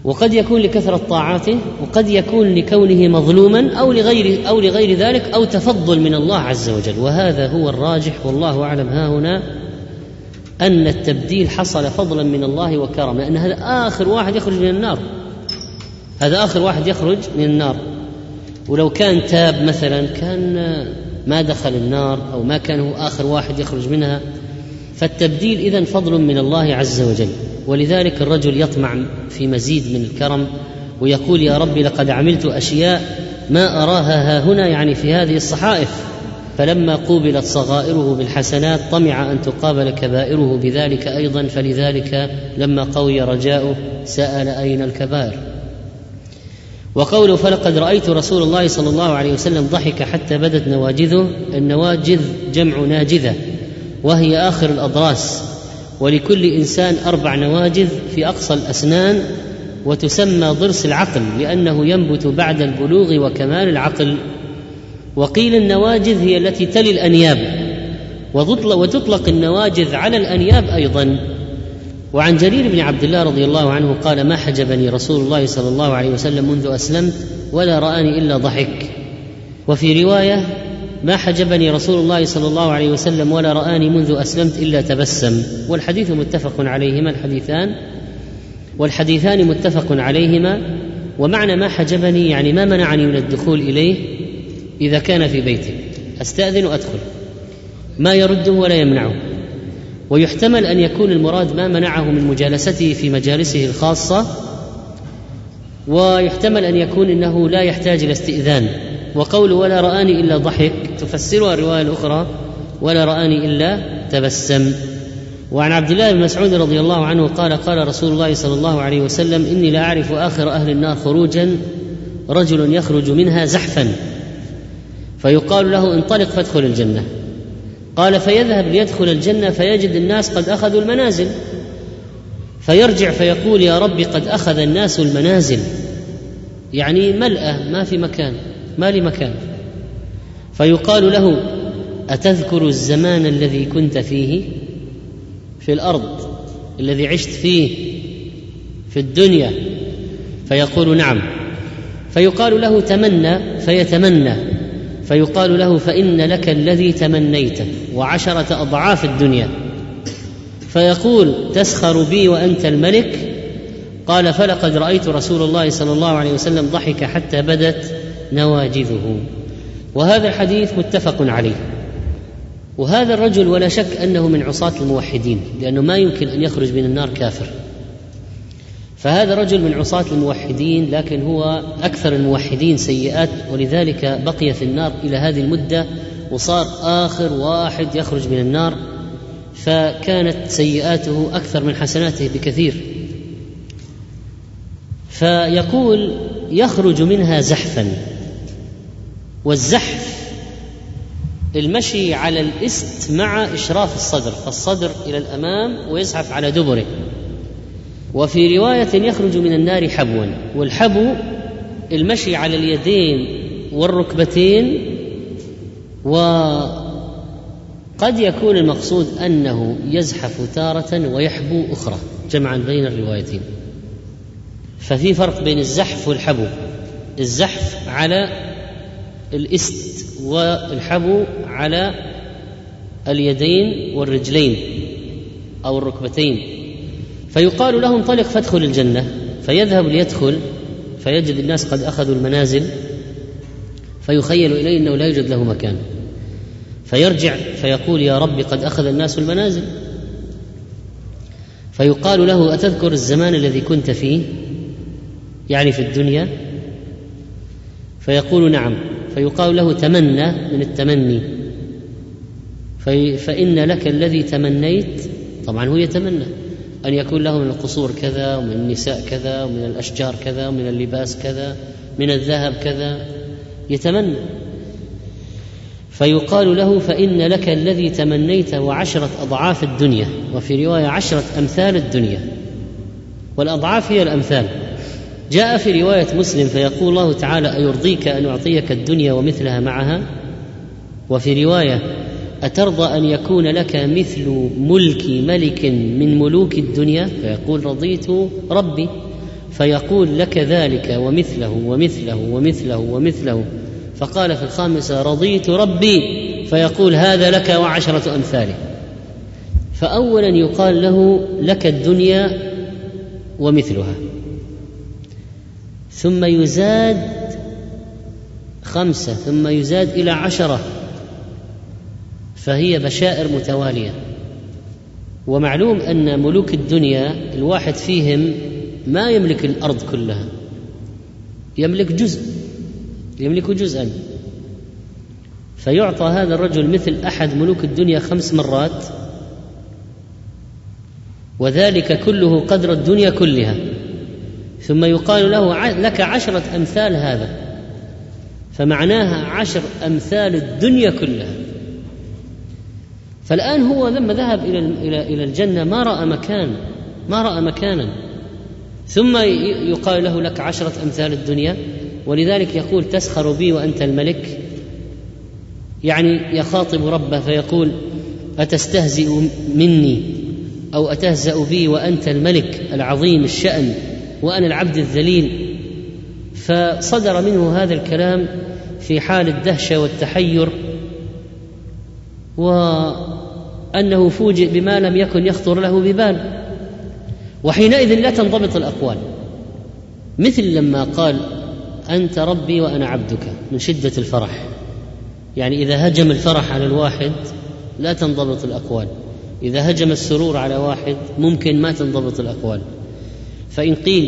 وقد يكون لكثرة طاعاته وقد يكون لكونه مظلوما أو لغير أو لغير ذلك أو تفضل من الله عز وجل. وهذا هو الراجح والله أعلم. ها هنا أن التبديل حصل فضلا من الله وكرم لأن هذا آخر واحد يخرج من النار. هذا آخر واحد يخرج من النار. ولو كان تاب مثلا كان ما دخل النار أو ما كان هو آخر واحد يخرج منها. فالتبديل إذا فضل من الله عز وجل. ولذلك الرجل يطمع في مزيد من الكرم ويقول يا رب لقد عملت أشياء ما أراها ها هنا يعني في هذه الصحائف. فلما قوبلت صغائره بالحسنات طمع أن تقابل كبائره بذلك أيضا. فلذلك لما قوي رجاؤه سأل أين الكبائر؟ وقوله فلقد رأيت رسول الله صلى الله عليه وسلم ضحك حتى بدت نواجذه النواجذ جمع ناجذة وهي آخر الأضراس. ولكل إنسان أربع نواجذ في أقصى الأسنان وتسمى ضرس العقل لأنه ينبت بعد البلوغ وكمال العقل. وقيل النواجذ هي التي تلي الأنياب وتطلق النواجذ على الأنياب أيضا. وعن جرير بن عبد الله رضي الله عنه قال ما حجبني رسول الله صلى الله عليه وسلم منذ أسلمت ولا رآني إلا ضحك. وفي رواية ما حجبني رسول الله صلى الله عليه وسلم ولا رآني منذ أسلمت إلا تبسم. والحديث متفق عليهما الحديثان. والحديثان متفق عليهما. ومعنى ما حجبني يعني ما منعني من الدخول إليه إذا كان في بيته أستأذن وأدخل. ما يرده ولا يمنعه. ويحتمل أن يكون المراد ما منعه من مجالسته في مجالسه الخاصة ويحتمل أن يكون أنه لا يحتاج إلى استئذان. وقول ولا رآني إلا ضحك تفسرها الرواية الأخرى ولا رآني إلا تبسم. وعن عبد الله بن مسعود رضي الله عنه قال قال رسول الله صلى الله عليه وسلم إني لأعرف آخر أهل النار خروجا رجل يخرج منها زحفا. فيقال له انطلق فادخل الجنة. قال فيذهب ليدخل الجنة فيجد الناس قد أخذوا المنازل. فيرجع فيقول يا رب قد أخذ الناس المنازل. يعني ملأة ما في مكان ما لي مكان. فيقال له أتذكر الزمان الذي كنت فيه؟ في الأرض الذي عشت فيه في الدنيا. فيقول نعم. فيقال له تمنى فيتمنى. فيقال له فإن لك الذي تمنيته وعشرة أضعاف الدنيا. فيقول تسخر بي وأنت الملك؟ قال فلقد رأيت رسول الله صلى الله عليه وسلم ضحك حتى بدت نواجذه. وهذا الحديث متفق عليه. وهذا الرجل ولا شك أنه من عصاة الموحدين لأنه ما يمكن أن يخرج من النار كافر. فهذا رجل من عصاة الموحدين لكن هو أكثر الموحدين سيئات ولذلك بقي في النار إلى هذه المدة وصار آخر واحد يخرج من النار فكانت سيئاته أكثر من حسناته بكثير. فيقول يخرج منها زحفا والزحف المشي على الإست مع إشراف الصدر فالصدر إلى الأمام ويزحف على دبره. وفي رواية يخرج من النار حبوا والحبو المشي على اليدين والركبتين وقد يكون المقصود أنه يزحف تارة ويحبو أخرى جمعا بين الروايتين. ففي فرق بين الزحف والحبو الزحف على الإست والحبو على اليدين والرجلين أو الركبتين. فيقال له انطلق فادخل الجنة فيذهب ليدخل فيجد الناس قد أخذوا المنازل فيخيل إليه إنه لا يوجد له مكان. فيرجع فيقول يا رب قد أخذ الناس المنازل. فيقال له أتذكر الزمان الذي كنت فيه؟ يعني في الدنيا؟ فيقول نعم. فيقال له تمنى من التمني. في فإن لك الذي تمنيت طبعا هو يتمنى. أن يكون له من القصور كذا ومن النساء كذا ومن الأشجار كذا ومن اللباس كذا من الذهب كذا. يتمنى. فيقال له فإن لك الذي تمنيت وعشرة أضعاف الدنيا وفي رواية عشرة أمثال الدنيا. والأضعاف هي الأمثال. جاء في رواية مسلم فيقول الله تعالى أيرضيك أن أعطيك الدنيا ومثلها معها؟ وفي رواية أترضى أن يكون لك مثل ملك ملك من ملوك الدنيا؟ فيقول رضيت ربي. فيقول لك ذلك ومثله ومثله ومثله ومثله. فقال في الخامسة رضيت ربي. فيقول هذا لك وعشرة أمثاله. فأولا يقال له لك الدنيا ومثلها. ثم يزاد خمسة ثم يزاد إلى عشرة. فهي بشائر متوالية. ومعلوم أن ملوك الدنيا الواحد فيهم ما يملك الأرض كلها. يملك جزء يملك جزءا. فيعطى هذا الرجل مثل أحد ملوك الدنيا خمس مرات وذلك كله قدر الدنيا كلها. ثم يقال له لك عشرة أمثال هذا فمعناها عشر أمثال الدنيا كلها. فالآن هو لما ذهب إلى إلى الجنة ما رأى مكان ما رأى مكانا. ثم يقال له لك عشرة أمثال الدنيا ولذلك يقول تسخر بي وأنت الملك. يعني يخاطب ربه فيقول أتستهزئ مني أو أتهزأ بي وأنت الملك العظيم الشأن وأنا العبد الذليل. فصدر منه هذا الكلام في حال الدهشة والتحير وانه فوجئ بما لم يكن يخطر له ببال. وحينئذ لا تنضبط الأقوال. مثل لما قال أنت ربي وأنا عبدك من شدة الفرح. يعني إذا هجم الفرح على الواحد لا تنضبط الأقوال. إذا هجم السرور على واحد ممكن ما تنضبط الأقوال. فإن قيل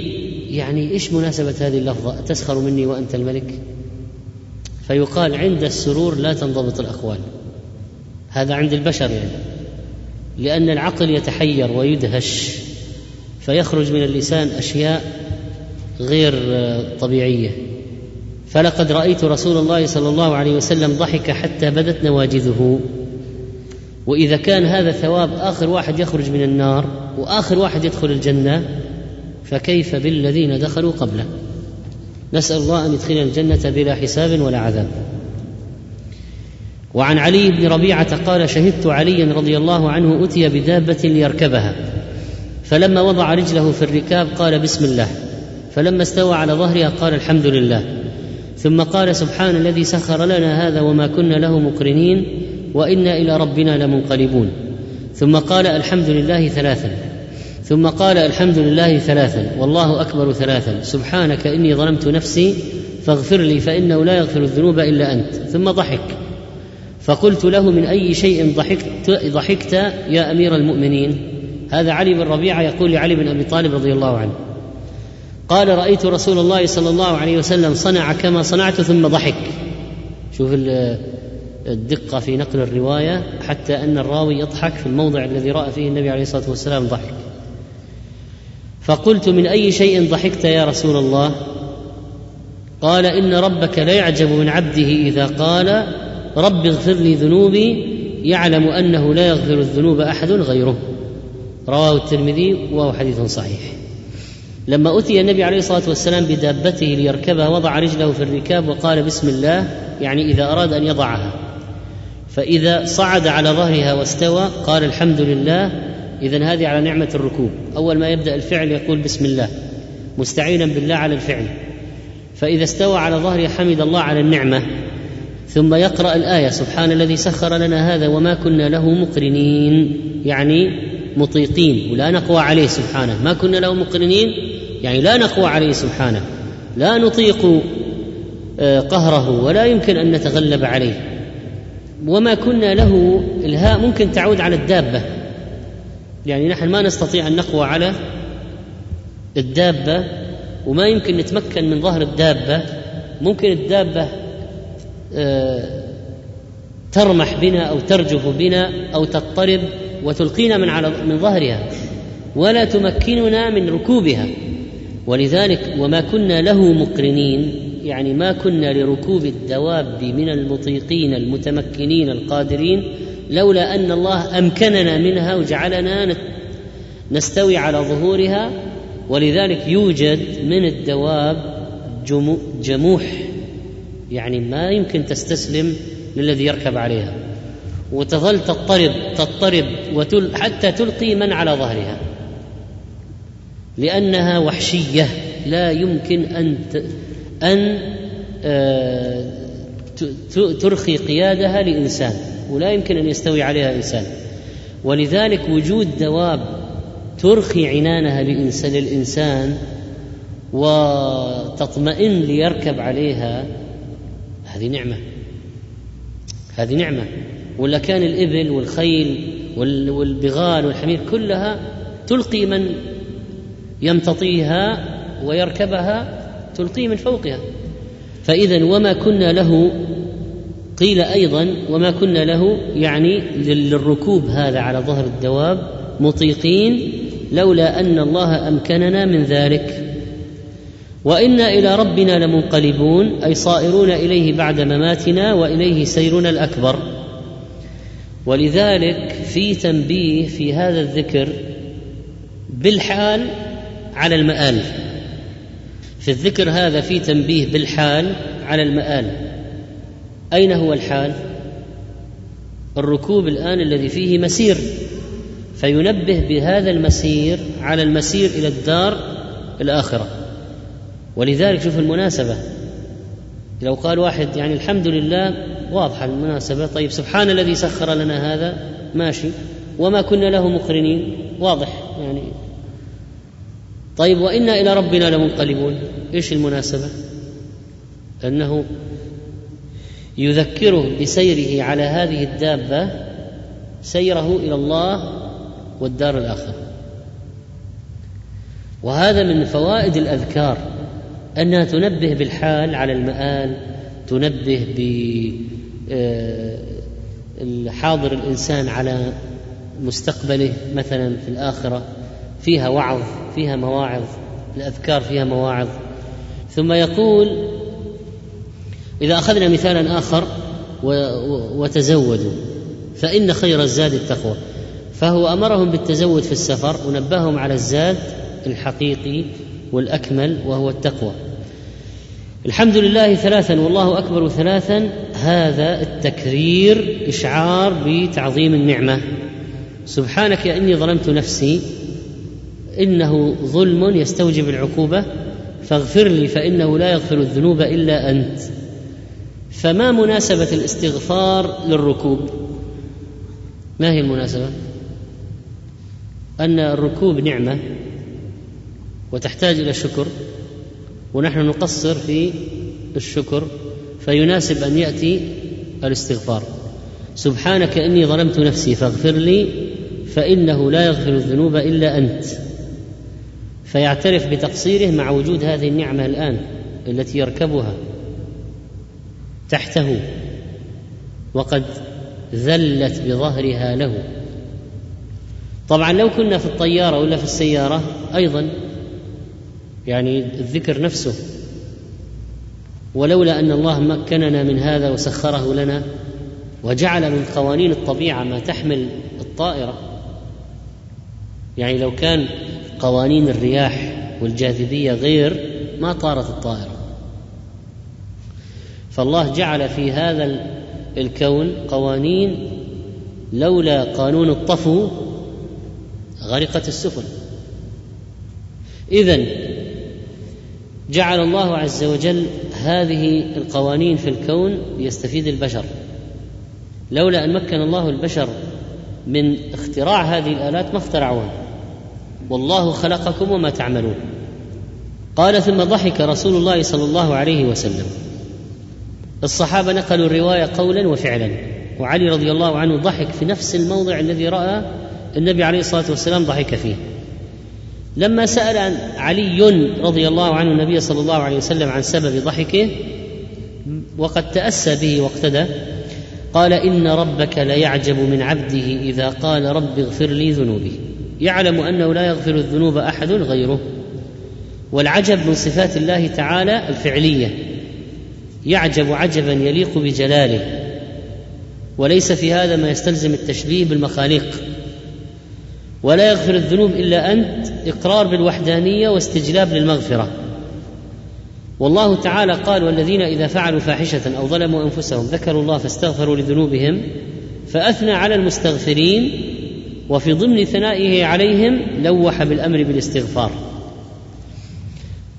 يعني إيش مناسبة هذه اللفظة؟ تسخر مني وأنت الملك؟ فيقال عند السرور لا تنضبط الأقوال. هذا عند البشر يعني. لأن العقل يتحير ويدهش فيخرج من اللسان أشياء غير طبيعية. فلقد رأيت رسول الله صلى الله عليه وسلم ضحك حتى بدت نواجذه. وإذا كان هذا ثواب آخر واحد يخرج من النار وآخر واحد يدخل الجنة فكيف بالذين دخلوا قبله؟ نسأل الله أن يدخلنا الجنة بلا حساب ولا عذاب. وعن علي بن ربيعة قال شهدت عليا رضي الله عنه أتي بدابة ليركبها. فلما وضع رجله في الركاب قال بسم الله. فلما استوى على ظهرها قال الحمد لله. ثم قال سبحان الذي سخر لنا هذا وما كنا له مقرنين وإنا إلى ربنا لمنقلبون. ثم قال الحمد لله ثلاثا. ثم قال الحمد لله ثلاثا. والله أكبر ثلاثا. سبحانك إني ظلمت نفسي فاغفر لي فإنه لا يغفر الذنوب إلا أنت. ثم ضحك. فقلت له من أي شيء ضحكت ضحكت يا أمير المؤمنين؟ هذا علي بن ربيعة يقول لعلي بن أبي طالب رضي الله عنه. قال رأيت رسول الله صلى الله عليه وسلم صنع كما صنعت ثم ضحك. شوف الدقة في نقل الرواية حتى أن الراوي يضحك في الموضع الذي رأى فيه النبي عليه الصلاة والسلام ضحك. فقلت من أي شيء ضحكت يا رسول الله؟ قال إن ربك ليعجب من عبده إذا قال رب اغفر لي ذنوبي يعلم أنه لا يغفر الذنوب أحد غيره. رواه الترمذي وهو حديث صحيح. لما أتي النبي عليه الصلاة والسلام بدابته ليركبها وضع رجله في الركاب وقال بسم الله يعني إذا أراد أن يضعها. فإذا صعد على ظهرها واستوى قال الحمد لله اذا هذه على نعمة الركوب. أول ما يبدأ الفعل يقول بسم الله مستعينا بالله على الفعل. فإذا استوى على ظهره حمد الله على النعمة. ثم يقرأ الآية سبحان الذي سخر لنا هذا وما كنا له مقرنين. يعني مطيقين. ولا نقوى عليه سبحانه. ما كنا له مقرنين؟ يعني لا نقوى عليه سبحانه. لا نطيق آه، قهره ولا يمكن أن نتغلب عليه. وما كنا له إلهاء ممكن تعود على الدابة. يعني نحن ما نستطيع أن نقوى على الدابة وما يمكن نتمكن من ظهر الدابة. ممكن الدابة آه، ترمح بنا أو ترجف بنا أو تضطرب وتلقينا من على من ظهرها. ولا تمكننا من ركوبها. ولذلك وما كنا له مقرنين. يعني ما كنا لركوب الدواب من المطيقين المتمكنين القادرين لولا أن الله أمكننا منها وجعلنا نستوي على ظهورها. ولذلك يوجد من الدواب جموح. يعني ما يمكن تستسلم للذي يركب عليها. وتظل تضطرب تضطرب وتل حتى تلقي من على ظهرها. لأنها وحشية. لا يمكن أن أن آه، ترخي قيادها لإنسان. ولا يمكن أن يستوي عليها إنسان. ولذلك وجود دواب ترخي عنانها للإنسان وتطمئن ليركب عليها هذه نعمة. هذه نعمة. ولا كان الإبل والخيل والبغال والحمير كلها تلقي من يمتطيها ويركبها تلقيه من فوقها. فإذا وما كنا له قيل أيضا وما كنا له يعني للركوب هذا على ظهر الدواب مطيقين لولا أن الله أمكننا من ذلك. وإنا إلى ربنا لمنقلبون أي صائرون إليه بعد مماتنا وإليه سيرنا الأكبر. ولذلك في تنبيه في هذا الذكر بالحال على المآل. في الذكر هذا في تنبيه بالحال على المآل. أين هو الحال؟ الركوب الآن الذي فيه مسير. فينبه بهذا المسير على المسير إلى الدار الآخرة. ولذلك شوف المناسبة. لو قال واحد يعني الحمد لله واضحة المناسبة. طيب سبحان الذي سخر لنا هذا ماشي. وما كنا له مقرنين واضح يعني. طيب وإنا إلى ربنا لمنقلبون. إيش المناسبة؟ أنه يذكره بسيره على هذه الدابة سيره إلى الله والدار الآخرة. وهذا من فوائد الأذكار. أنها تنبه بالحال على المآل تنبه بحاضر آه، الإنسان على مستقبله مثلا في الآخرة فيها وعظ فيها مواعظ الأذكار فيها مواعظ. ثم يقول إذا أخذنا مثالا آخر وتزودوا فإن خير الزاد التقوى. فهو أمرهم بالتزود في السفر ونبههم على الزاد الحقيقي والأكمل وهو التقوى. الحمد لله ثلاثا والله أكبر ثلاثا هذا التكرير إشعار بتعظيم النعمة. سبحانك يا إني ظلمت نفسي إنه ظلم يستوجب العقوبة. فاغفر لي فإنه لا يغفر الذنوب إلا أنت. فما مناسبة الاستغفار للركوب؟ ما هي المناسبة؟ أن الركوب نعمة وتحتاج إلى شكر. ونحن نقصر في الشكر فيناسب أن يأتي الاستغفار. سبحانك إني ظلمت نفسي فاغفر لي فإنه لا يغفر الذنوب إلا أنت. فيعترف بتقصيره مع وجود هذه النعمة الآن التي يركبها تحته. وقد ذلت بظهرها له. طبعا لو كنا في الطيارة ولا في السيارة أيضا يعني الذكر نفسه. ولولا أن الله مكننا من هذا وسخره لنا وجعل من قوانين الطبيعة ما تحمل الطائرة. يعني لو كان قوانين الرياح والجاذبية غير ما طارت الطائرة. فالله جعل في هذا الكون قوانين لولا قانون الطفو غرقت السفن. اذا جعل الله عز وجل هذه القوانين في الكون ليستفيد البشر. لولا أن مكن الله البشر من اختراع هذه الآلات ما اخترعوها. والله خلقكم وما تعملون. قال ثم ضحك رسول الله صلى الله عليه وسلم. الصحابة نقلوا الرواية قولا وفعلا. وعلي رضي الله عنه ضحك في نفس الموضع الذي رأى النبي عليه الصلاة والسلام ضحك فيه. لما عن علي رضي الله عنه النبي صلى الله عليه وسلم عن سبب ضحكه وقد تأسى به واقتدى قال إن ربك ليعجب من عبده إذا قال رب اغفر لي ذنوبي. يعلم أنه لا يغفر الذنوب أحد غيره. والعجب من صفات الله تعالى الفعلية. يعجب عجبا يليق بجلاله. وليس في هذا ما يستلزم التشبيه بالمخاليق. ولا يغفر الذنوب إلا أنت إقرار بالوحدانية واستجلاب للمغفرة. والله تعالى قال والذين إذا فعلوا فاحشة أو ظلموا أنفسهم ذكروا الله فاستغفروا لذنوبهم فأثنى على المستغفرين وفي ضمن ثنائه عليهم لوح بالأمر بالاستغفار.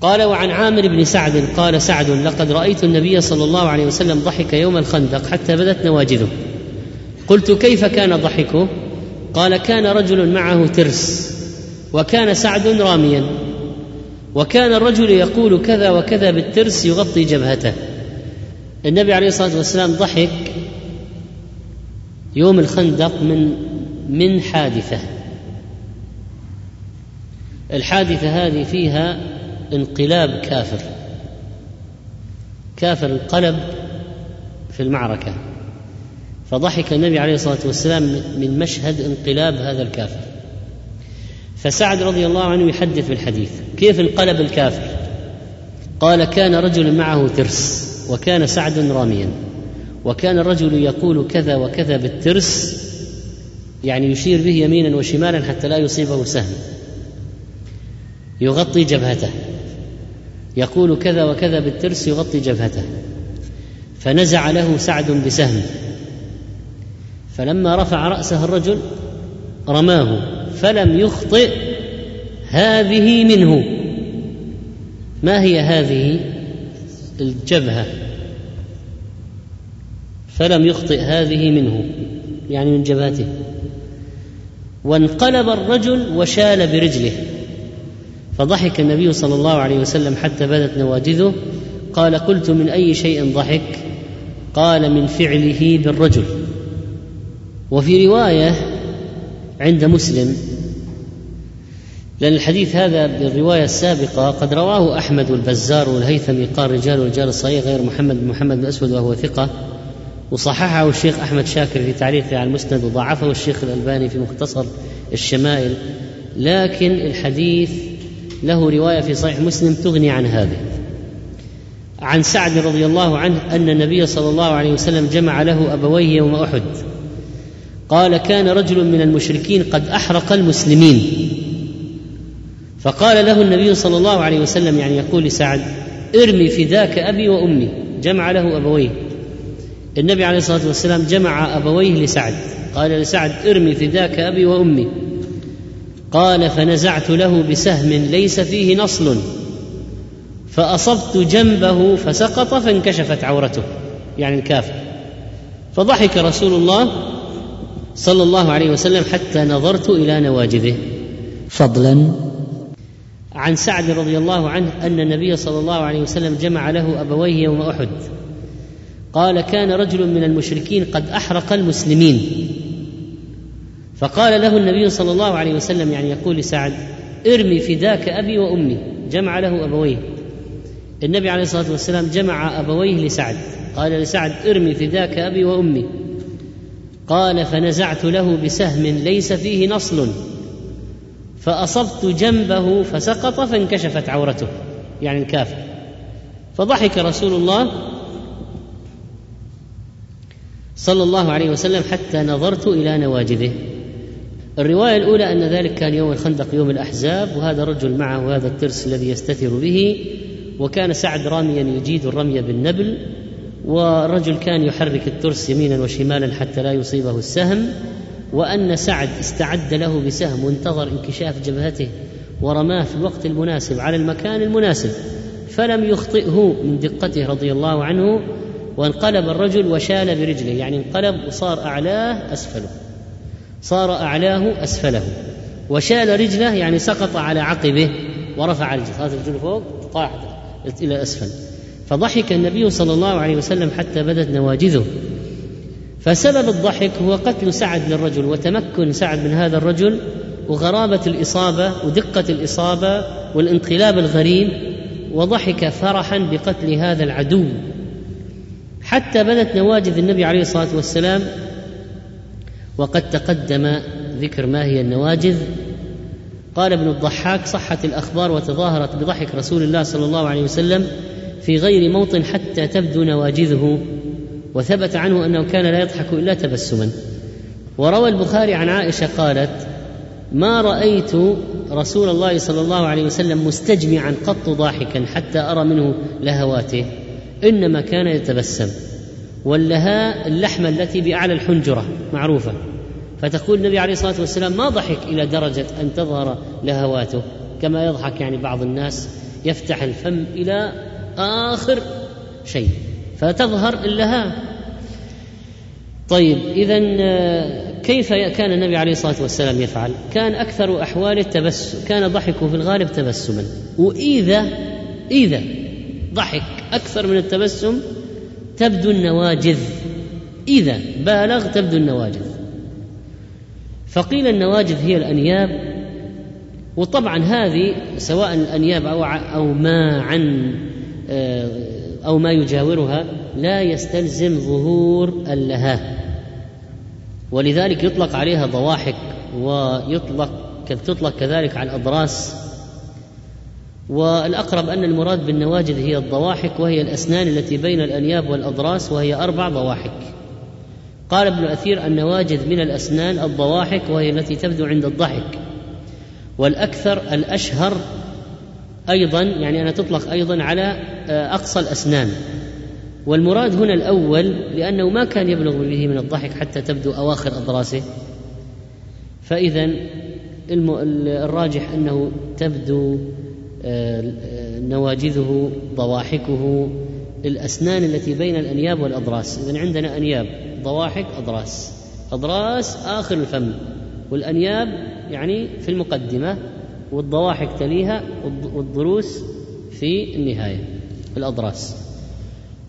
قال وعن عامر بن سعد قال سعد لقد رأيت النبي صلى الله عليه وسلم ضحك يوم الخندق حتى بدت نواجذه. قلت كيف كان ضحكه؟ قال كان رجل معه ترس وكان سعد راميا وكان الرجل يقول كذا وكذا بالترس يغطي جبهته. النبي عليه الصلاة والسلام ضحك يوم الخندق من من حادثة. الحادثة هذه فيها انقلاب كافر كافر انقلب في المعركة. فضحك النبي عليه الصلاة والسلام من مشهد انقلاب هذا الكافر. فسعد رضي الله عنه يحدث بالحديث. كيف انقلب الكافر؟ قال كان رجل معه ترس وكان سعد راميا. وكان الرجل يقول كذا وكذا بالترس يعني يشير به يمينا وشمالا حتى لا يصيبه سهم. يغطي جبهته. يقول كذا وكذا بالترس يغطي جبهته. فنزع له سعد بسهم. فلما رفع رأسه الرجل رماه فلم يخطئ هذه منه. ما هي هذه؟ الجبهة. فلم يخطئ هذه منه يعني من جبهته. وانقلب الرجل وشال برجله. فضحك النبي صلى الله عليه وسلم حتى بدت نواجذه. قال قلت من أي شيء ضحك؟ قال من فعله بالرجل. وفي رواية عند مسلم لأن الحديث هذا بالرواية السابقة قد رواه أحمد والبزار والهيثمي قال رجال ورجال الصحيح غير محمد بن محمد بن أسود وهو ثقة وصححه الشيخ أحمد شاكر في تعليقه على المسند وضعفه الشيخ الألباني في مختصر الشمائل لكن الحديث له رواية في صحيح مسلم تغني عن هذه. عن سعد رضي الله عنه أن النبي صلى الله عليه وسلم جمع له أبويه يوم أحد. قال كان رجل من المشركين قد أحرق المسلمين. فقال له النبي صلى الله عليه وسلم يعني يقول لسعد ارمي فداك أبي وأمي. جمع له أبويه. النبي عليه الصلاة والسلام جمع أبويه لسعد. قال لسعد ارمي فداك أبي وأمي. قال فنزعت له بسهم ليس فيه نصل. فأصبت جنبه فسقط فانكشفت عورته. يعني الكافر فضحك رسول الله صلى الله عليه وسلم حتى نظرت إلى نواجذه. فضلا. عن سعد رضي الله عنه أن النبي صلى الله عليه وسلم جمع له أبويه يوم أحد. قال كان رجل من المشركين قد أحرق المسلمين. فقال له النبي صلى الله عليه وسلم يعني يقول لسعد ارمي فداك أبي وأمي. جمع له أبويه. النبي عليه الصلاة والسلام جمع أبويه لسعد. قال لسعد ارمي فداك أبي وأمي. قال فنزعت له بسهم ليس فيه نصل. فأصبت جنبه فسقط فانكشفت عورته يعني الكافر فضحك رسول الله صلى الله عليه وسلم حتى نظرت إلى نواجذه. الرواية الأولى أن ذلك كان يوم الخندق يوم الأحزاب وهذا الرجل معه هذا الترس الذي يستتر به. وكان سعد راميا يجيد الرمي بالنبل والرجل كان يحرك الترس يمينا وشمالا حتى لا يصيبه السهم وأن سعد استعد له بسهم وانتظر انكشاف جبهته ورماه في الوقت المناسب على المكان المناسب فلم يخطئه من دقته رضي الله عنه وانقلب الرجل وشال برجله يعني انقلب وصار أعلاه أسفله صار أعلاه أسفله وشال رجله يعني سقط على عقبه ورفع رجله هذا الرجل فوق طاحت إلى أسفل. فضحك النبي صلى الله عليه وسلم حتى بدت نواجذه. فسبب الضحك هو قتل سعد للرجل وتمكن سعد من هذا الرجل وغرابة الإصابة ودقة الإصابة والانقلاب الغريب وضحك فرحا بقتل هذا العدو. حتى بدت نواجذ النبي عليه الصلاة والسلام وقد تقدم ذكر ما هي النواجذ. قال ابن الضحاك صحت الأخبار وتظاهرت بضحك رسول الله صلى الله عليه وسلم في غير موطن حتى تبدو نواجذه وثبت عنه أنه كان لا يضحك إلا تبسما. وروى البخاري عن عائشة قالت ما رأيت رسول الله صلى الله عليه وسلم مستجمعا قط ضاحكا حتى أرى منه لهواته إنما كان يتبسم. واللهاء اللحمة التي بأعلى الحنجرة معروفة. فتقول النبي عليه الصلاة والسلام ما ضحك إلى درجة أن تظهر لهواته. كما يضحك يعني بعض الناس يفتح الفم إلى آخر شيء فتظهر اللهاء طيب اذا كيف كان النبي عليه الصلاة والسلام يفعل؟ كان أكثر احواله التبسم، كان ضحكه في الغالب تبسما، وإذا إذا ضحك أكثر من التبسم تبدو النواجذ. إذا بالغ تبدو النواجذ. فقيل النواجذ هي الأنياب وطبعا هذه سواء الانياب أو أو ما عن أو ما يجاورها لا يستلزم ظهور اللهاه ولذلك يطلق عليها ضواحك ويطلق تطلق كذلك على الأضراس. والأقرب أن المراد بالنواجذ هي الضواحك وهي الأسنان التي بين الأنياب والأضراس وهي أربع ضواحك. قال ابن اثير النواجذ من الأسنان الضواحك وهي التي تبدو عند الضحك. والأكثر الأشهر أيضا يعني انها تطلق أيضا على أقصى الأسنان. والمراد هنا الأول لأنه ما كان يبلغ به من الضحك حتى تبدو أواخر أضراسه. فإذا الراجح أنه تبدو آه، نواجذه ضواحكه الأسنان التي بين الأنياب والأضراس. اذا عندنا أنياب ضواحك أضراس. أضراس آخر الفم. والأنياب يعني في المقدمة والضواحك تليها والضروس في النهاية. في الأضراس.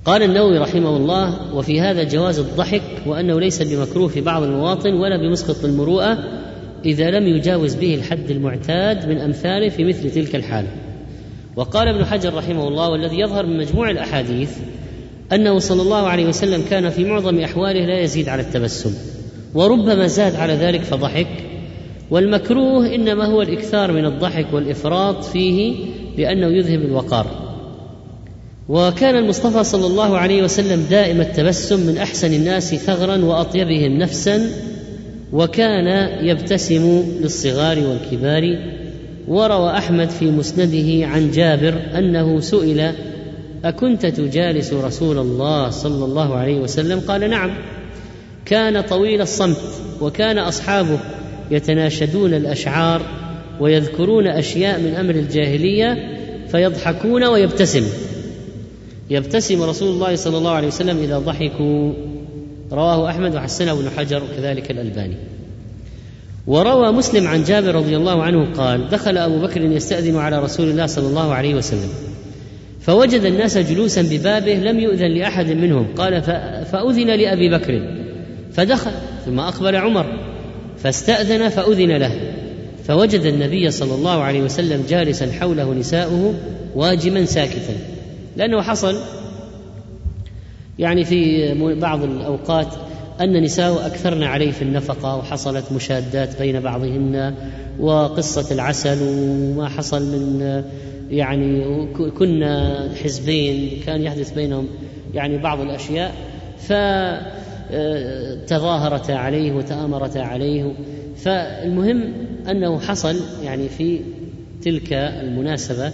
قال النووي رحمه الله وفي هذا جواز الضحك وأنه ليس بمكروه في بعض المواطن ولا بمسقط المروءة إذا لم يجاوز به الحد المعتاد من أمثاله في مثل تلك الحالة. وقال ابن حجر رحمه الله والذي يظهر من مجموع الأحاديث أنه صلى الله عليه وسلم كان في معظم أحواله لا يزيد على التبسم وربما زاد على ذلك فضحك والمكروه إنما هو الإكثار من الضحك والإفراط فيه لأنه يذهب الوقار. وكان المصطفى صلى الله عليه وسلم دائم التبسم من أحسن الناس ثغرا وأطيبهم نفسا وكان يبتسم للصغار والكبار. وروى أحمد في مسنده عن جابر أنه سئل أكنت تجالس رسول الله صلى الله عليه وسلم؟ قال نعم. كان طويل الصمت وكان أصحابه يتناشدون الأشعار ويذكرون أشياء من أمر الجاهلية فيضحكون ويبتسم. يبتسم رسول الله صلى الله عليه وسلم إذا ضحكوا. رواه أحمد وحسنه ابن حجر وكذلك الألباني. وروى مسلم عن جابر رضي الله عنه قال دخل أبو بكر يستأذن على رسول الله صلى الله عليه وسلم. فوجد الناس جلوسا ببابه لم يؤذن لأحد منهم. قال فأذن لأبي بكر. فدخل ثم أقبل عمر. فاستأذن فأذن له. فوجد النبي صلى الله عليه وسلم جالسا حوله نساؤه واجما ساكتا. لأنه حصل يعني في بعض الأوقات أن نساء أكثرن عليه في النفقة وحصلت مشادات بين بعضهن وقصة العسل وما حصل من يعني كنا حزبين كان يحدث بينهم يعني بعض الأشياء فتظاهرتا عليه وتآمرتا عليه. فالمهم أنه حصل يعني في تلك المناسبة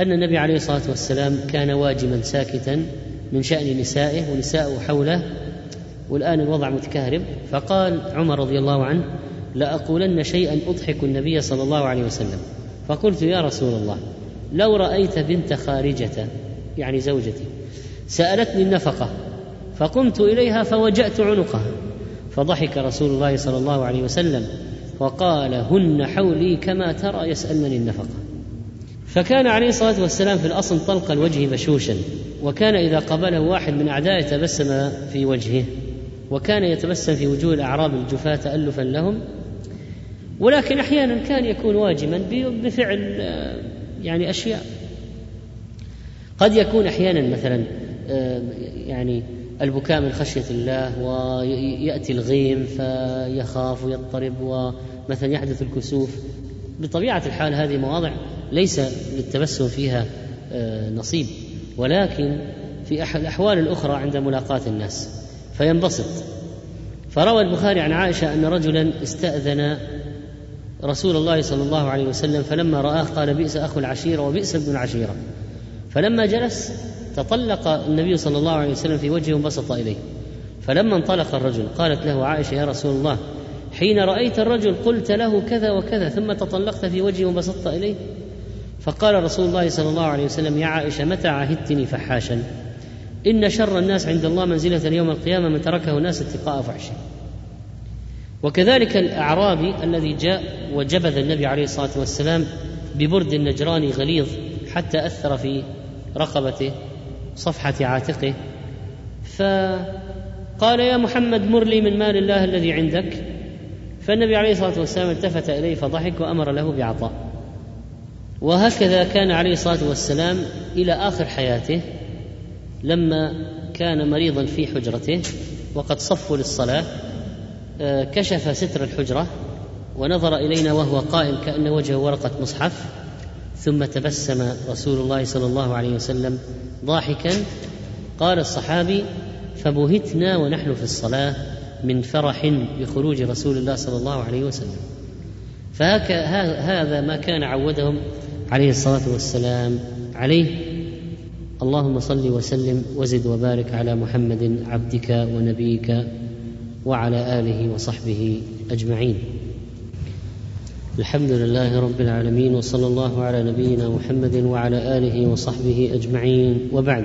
أن النبي عليه الصلاة والسلام كان واجما ساكتا من شأن نسائه ونساءه حوله والآن الوضع متكهرب. فقال عمر رضي الله عنه لأقولن شيئا أضحك النبي صلى الله عليه وسلم. فقلت يا رسول الله لو رأيت بنت خارجة يعني زوجتي سألتني النفقة فقمت إليها فوجأت عنقها فضحك رسول الله صلى الله عليه وسلم وقال هن حولي كما ترى يسألنني النفقة. فكان عليه الصلاة والسلام في الأصل طلق الوجه بشوشا وكان إذا قبله واحد من أعدائه تبسم في وجهه وكان يتبسم في وجوه الأعراب الجفاة تألفا لهم. ولكن أحيانا كان يكون واجما بفعل آه، يعني أشياء. قد يكون أحيانا مثلا آه، يعني البكاء من خشية الله ويأتي الغيم فيخاف ويضطرب ومثلا يحدث الكسوف. بطبيعة الحال هذه مواضع ليس للتبسم فيها آه، نصيب. ولكن في الأحوال الأخرى عند ملاقاة الناس. فينبسط. فروى البخاري عن عائشة أن رجلا استأذن رسول الله صلى الله عليه وسلم فلما رآه قال بئس أخو العشيرة وبئس ابن العشيرة. فلما جلس تطلق النبي صلى الله عليه وسلم في وجهه وانبسط إليه. فلما انطلق الرجل قالت له عائشة يا رسول الله حين رأيت الرجل قلت له كذا وكذا ثم تطلقت في وجهه وانبسطت إليه؟ فقال رسول الله صلى الله عليه وسلم يا عائشة متى عهدتني فحاشا؟ إن شر الناس عند الله منزلة يوم القيامة من تركه الناس اتقاء فحشه. وكذلك الأعرابي الذي جاء وجبذ النبي عليه الصلاة والسلام ببرد نجراني غليظ حتى أثر في رقبته صفحة عاتقه. فقال يا محمد مر لي من مال الله الذي عندك. فالنبي عليه الصلاة والسلام التفت إليه فضحك وأمر له بعطاء. وهكذا كان عليه الصلاة والسلام إلى آخر حياته لما كان مريضا في حجرته وقد صفوا للصلاة آه، كشف ستر الحجرة ونظر إلينا وهو قائم كأن وجهه ورقة مصحف ثم تبسم رسول الله صلى الله عليه وسلم ضاحكا قال الصحابي فبهتنا ونحن في الصلاة من فرح بخروج رسول الله صلى الله عليه وسلم. فهذا ما كان عودهم عليه الصلاة والسلام عليه. اللهم صل وسلم وزد وبارك على محمد عبدك ونبيك وعلى آله وصحبه أجمعين. الحمد لله رب العالمين وصلى الله على نبينا محمد وعلى آله وصحبه أجمعين. وبعد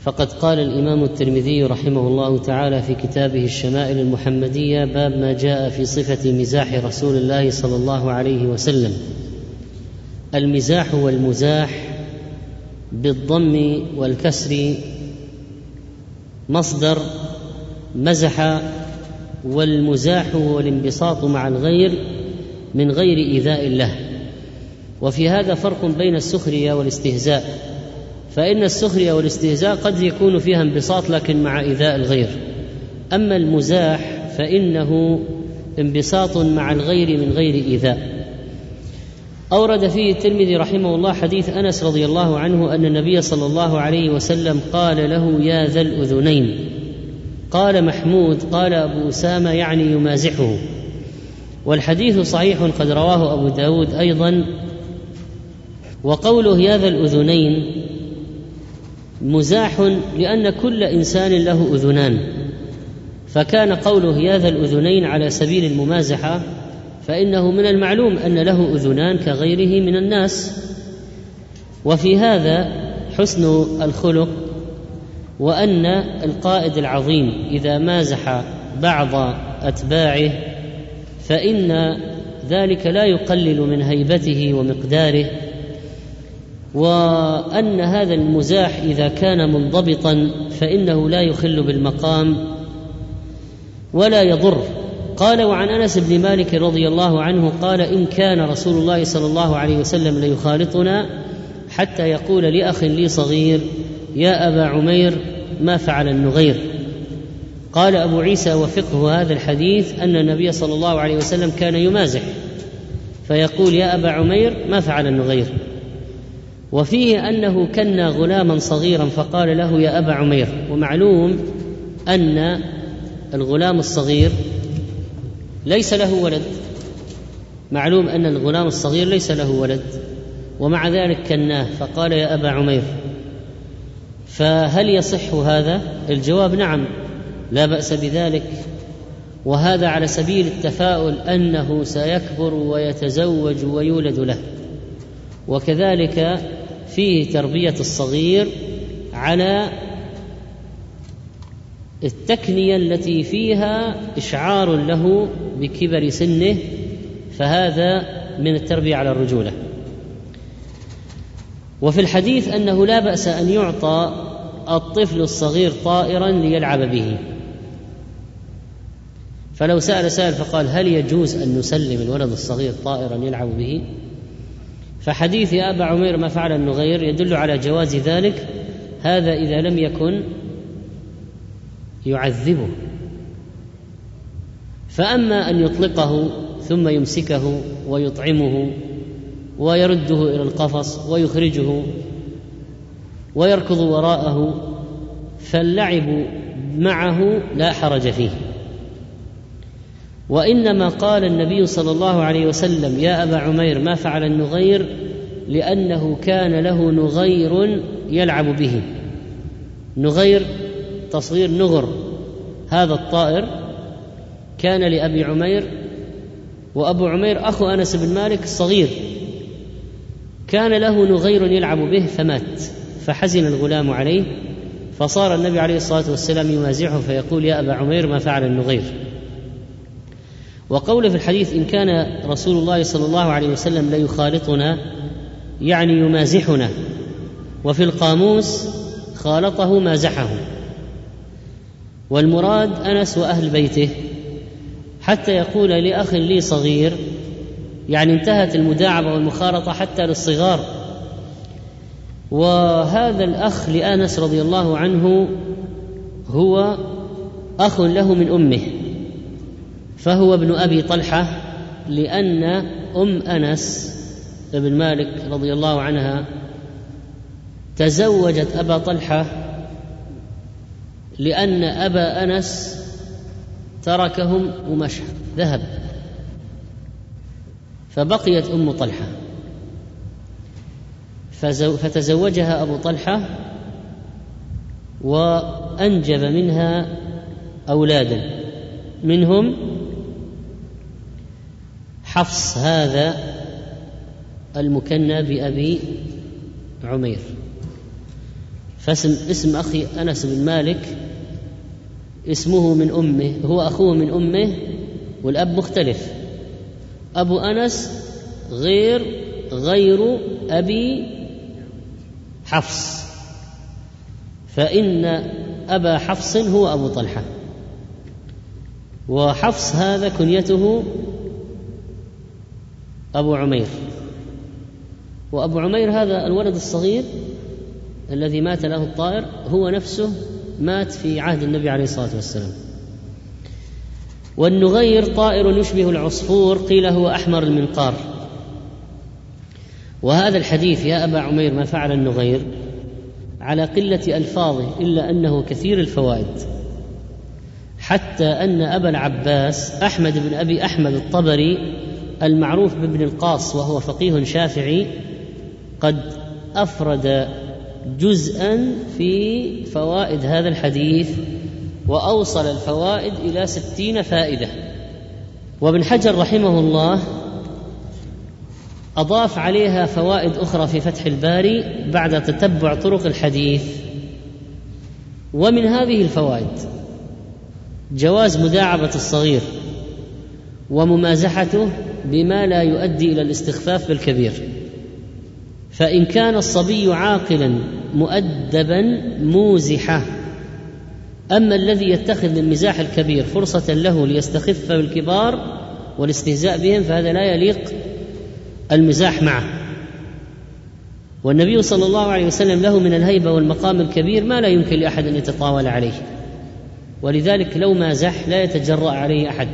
فقد قال الإمام الترمذي رحمه الله تعالى في كتابه الشمائل المحمدية باب ما جاء في صفة مزاح رسول الله صلى الله عليه وسلم. المزاح والمزاح بالضم والكسر مصدر مزح والمزاح هو الانبساط مع الغير من غير إيذاء له وفي هذا فرق بين السخرية والاستهزاء. فإن السخرية والاستهزاء قد يكون فيها انبساط لكن مع إيذاء الغير. أما المزاح فإنه انبساط مع الغير من غير إيذاء. أورد فيه الترمذي رحمه الله حديث أنس رضي الله عنه أن النبي صلى الله عليه وسلم قال له يا ذا الأذنين. قال محمود قال أبو أسامة يعني يمازحه. والحديث صحيح قد رواه أبو داود أيضا. وقوله يا ذا الأذنين مزاح لأن كل إنسان له أذنان. فكان قوله يا ذا الأذنين على سبيل الممازحة فإنه من المعلوم أن له أذنان كغيره من الناس. وفي هذا حسن الخلق وأن القائد العظيم إذا مازح بعض أتباعه فإن ذلك لا يقلل من هيبته ومقداره. وأن هذا المزاح إذا كان منضبطا فإنه لا يخل بالمقام ولا يضر قال وعن أنس بن مالك رضي الله عنه قال إن كان رسول الله صلى الله عليه وسلم ليخالطنا حتى يقول لأخ لي صغير يا أبا عمير ما فعل النغير؟ قال أبو عيسى وفقه هذا الحديث أن النبي صلى الله عليه وسلم كان يمازح فيقول يا أبا عمير ما فعل النغير؟ وفيه أنه كنا غلاما صغيرا فقال له يا أبا عمير. ومعلوم أن الغلام الصغير ليس له ولد. معلوم أن الغلام الصغير ليس له ولد. ومع ذلك كناه فقال يا أبا عمير فهل يصح هذا؟ الجواب نعم لا بأس بذلك. وهذا على سبيل التفاؤل أنه سيكبر ويتزوج ويولد له. وكذلك فيه تربية الصغير على التكنية التي فيها إشعار له بكبر سنه فهذا من التربية على الرجولة. وفي الحديث أنه لا بأس أن يعطى الطفل الصغير طائرا ليلعب به. فلو سأل سائل فقال هل يجوز أن نسلم الولد الصغير طائرا يلعب به؟ فحديث يا أبا عمير ما فعل النغير يدل على جواز ذلك هذا إذا لم يكن يعذبه. فأما أن يطلقه ثم يمسكه ويطعمه ويرده إلى القفص ويخرجه ويركض وراءه فاللعب معه لا حرج فيه. وإنما قال النبي صلى الله عليه وسلم يا أبا عمير ما فعل النغير لأنه كان له نغير يلعب به. نغير تصغير نغر هذا الطائر كان لأبي عمير وأبو عمير أخو أنس بن مالك الصغير. كان له نغير يلعب به فمات فحزن الغلام عليه فصار النبي عليه الصلاة والسلام يمازحه فيقول يا أبا عمير ما فعل النغير؟ وقوله في الحديث إن كان رسول الله صلى الله عليه وسلم ليخالطنا يعني يمازحنا وفي القاموس خالطه مازحه. والمراد أنس وأهل بيته حتى يقول لأخ لي صغير يعني انتهت المداعبة والمخالطه حتى للصغار. وهذا الأخ لأنس رضي الله عنه هو أخ له من أمه فهو ابن أبي طلحة لأن أم أنس بن مالك رضي الله عنها تزوجت أبا طلحة لأن أبا أنس تركهم ومشى ذهب. فبقيت أم طلحة. فتزوجها أبو طلحة وأنجب منها أولادا. منهم حفص هذا المكنى بأبي عمير. فاسم اسم أخي أنس بن مالك اسمه من أمه هو أخوه من أمه والأب مختلف. أبو أنس غير غير أبي حفص. فإن أبا حفص هو أبو طلحة. وحفص هذا كنيته أبو عمير. وأبو عمير هذا الولد الصغير الذي مات له الطائر هو نفسه مات في عهد النبي عليه الصلاة والسلام. والنغير طائر يشبه العصفور قيل هو أحمر المنقار. وهذا الحديث يا أبا عمير ما فعل النغير؟ على قلة ألفاظه إلا أنه كثير الفوائد. حتى أن أبا العباس أحمد بن أبي أحمد الطبري المعروف بابن القاص وهو فقيه شافعي قد أفرد جزءا في فوائد هذا الحديث وأوصل الفوائد إلى ستين فائدة. وابن حجر رحمه الله أضاف عليها فوائد أخرى في فتح الباري بعد تتبع طرق الحديث. ومن هذه الفوائد جواز مداعبة الصغير وممازحته بما لا يؤدي إلى الاستخفاف بالكبير. فإن كان الصبي عاقلا مؤدبا موزحة. أما الذي يتخذ للمزاح الكبير فرصة له ليستخف بالكبار والاستهزاء بهم فهذا لا يليق المزاح معه. والنبي صلى الله عليه وسلم له من الهيبة والمقام الكبير ما لا يمكن لأحد أن يتطاول عليه. ولذلك لو مازح لا يتجرأ عليه أحد.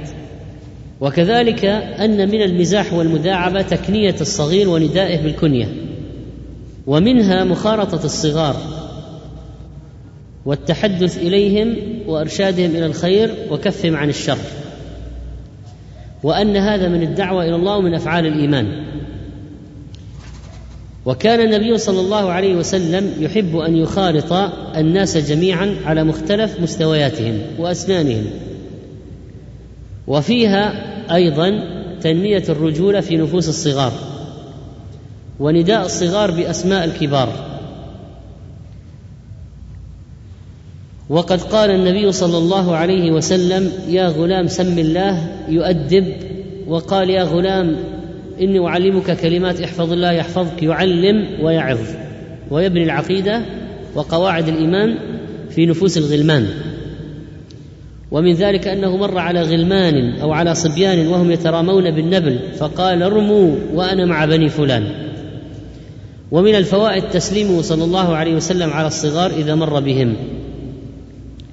وكذلك أن من المزاح والمداعبه تكنية الصغير وندائه بالكنية. ومنها مخارطة الصغار والتحدث إليهم وإرشادهم إلى الخير وكفهم عن الشر وأن هذا من الدعوة إلى الله ومن أفعال الإيمان. وكان النبي صلى الله عليه وسلم يحب أن يخالط الناس جميعا على مختلف مستوياتهم وأسنانهم. وفيها أيضا تنمية الرجولة في نفوس الصغار. ونداء الصغار بأسماء الكبار. وقد قال النبي صلى الله عليه وسلم يا غلام سم الله يؤدب. وقال يا غلام إني أعلمك كلمات احفظ الله يحفظك يعلم ويعظ. ويبني العقيدة وقواعد الإيمان في نفوس الغلمان. ومن ذلك أنه مر على غلمان أو على صبيان وهم يترامون بالنبل فقال ارموا وأنا مع بني فلان. ومن الفوائد تسليمه صلى الله عليه وسلم على الصغار إذا مر بهم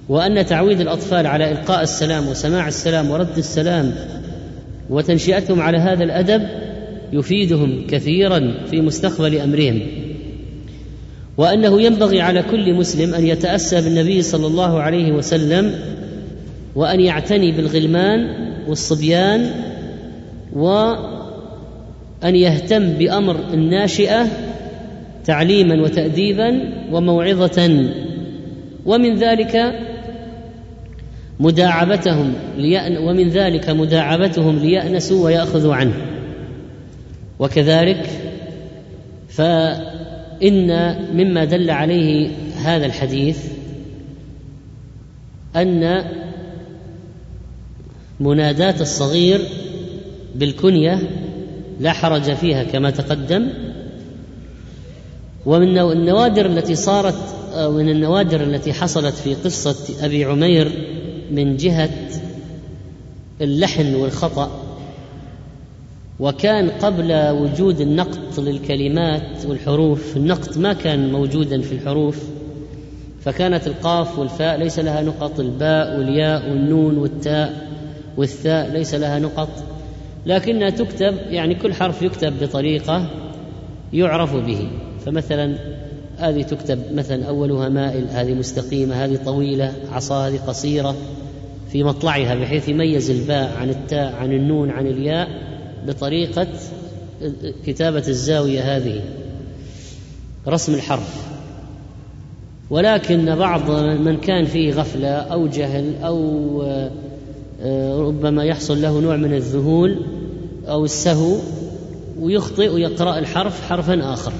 وأن تعويد الأطفال على إلقاء السلام وسماع السلام ورد السلام وتنشئتهم على هذا الأدب يفيدهم كثيرا في مستقبل أمرهم. وأنه ينبغي على كل مسلم أن يتأسى بالنبي صلى الله عليه وسلم وأن يعتني بالغلمان والصبيان وأن يهتم بأمر الناشئة تعليما وتأديبا وموعظة. ومن ذلك مداعبتهم ليأن ومن ذلك مداعبتهم ليأنسوا ويأخذوا عنه. وكذلك فإن مما دل عليه هذا الحديث أن مناداة الصغير بالكنية لا حرج فيها كما تقدم. ومن النوادر التي صارت من النوادر التي حصلت في قصة أبي عمير من جهة اللحن والخطأ وكان قبل وجود النقط للكلمات والحروف النقط ما كان موجودا في الحروف فكانت القاف والفاء ليس لها نقط الباء والياء والنون والتاء والثاء ليس لها نقط لكنها تكتب يعني كل حرف يكتب بطريقة يعرف به. فمثلا هذه تكتب مثلا أولها مائل هذه مستقيمة هذه طويلة عصا هذه قصيرة في مطلعها بحيث يميز الباء عن التاء عن النون عن الياء بطريقة كتابة الزاوية هذه. رسم الحرف. ولكن بعض من كان فيه غفلة أو جهل أو آه، ربما يحصل له نوع من الذهول أو السهو ويخطئ ويقرأ الحرف حرفا آخر.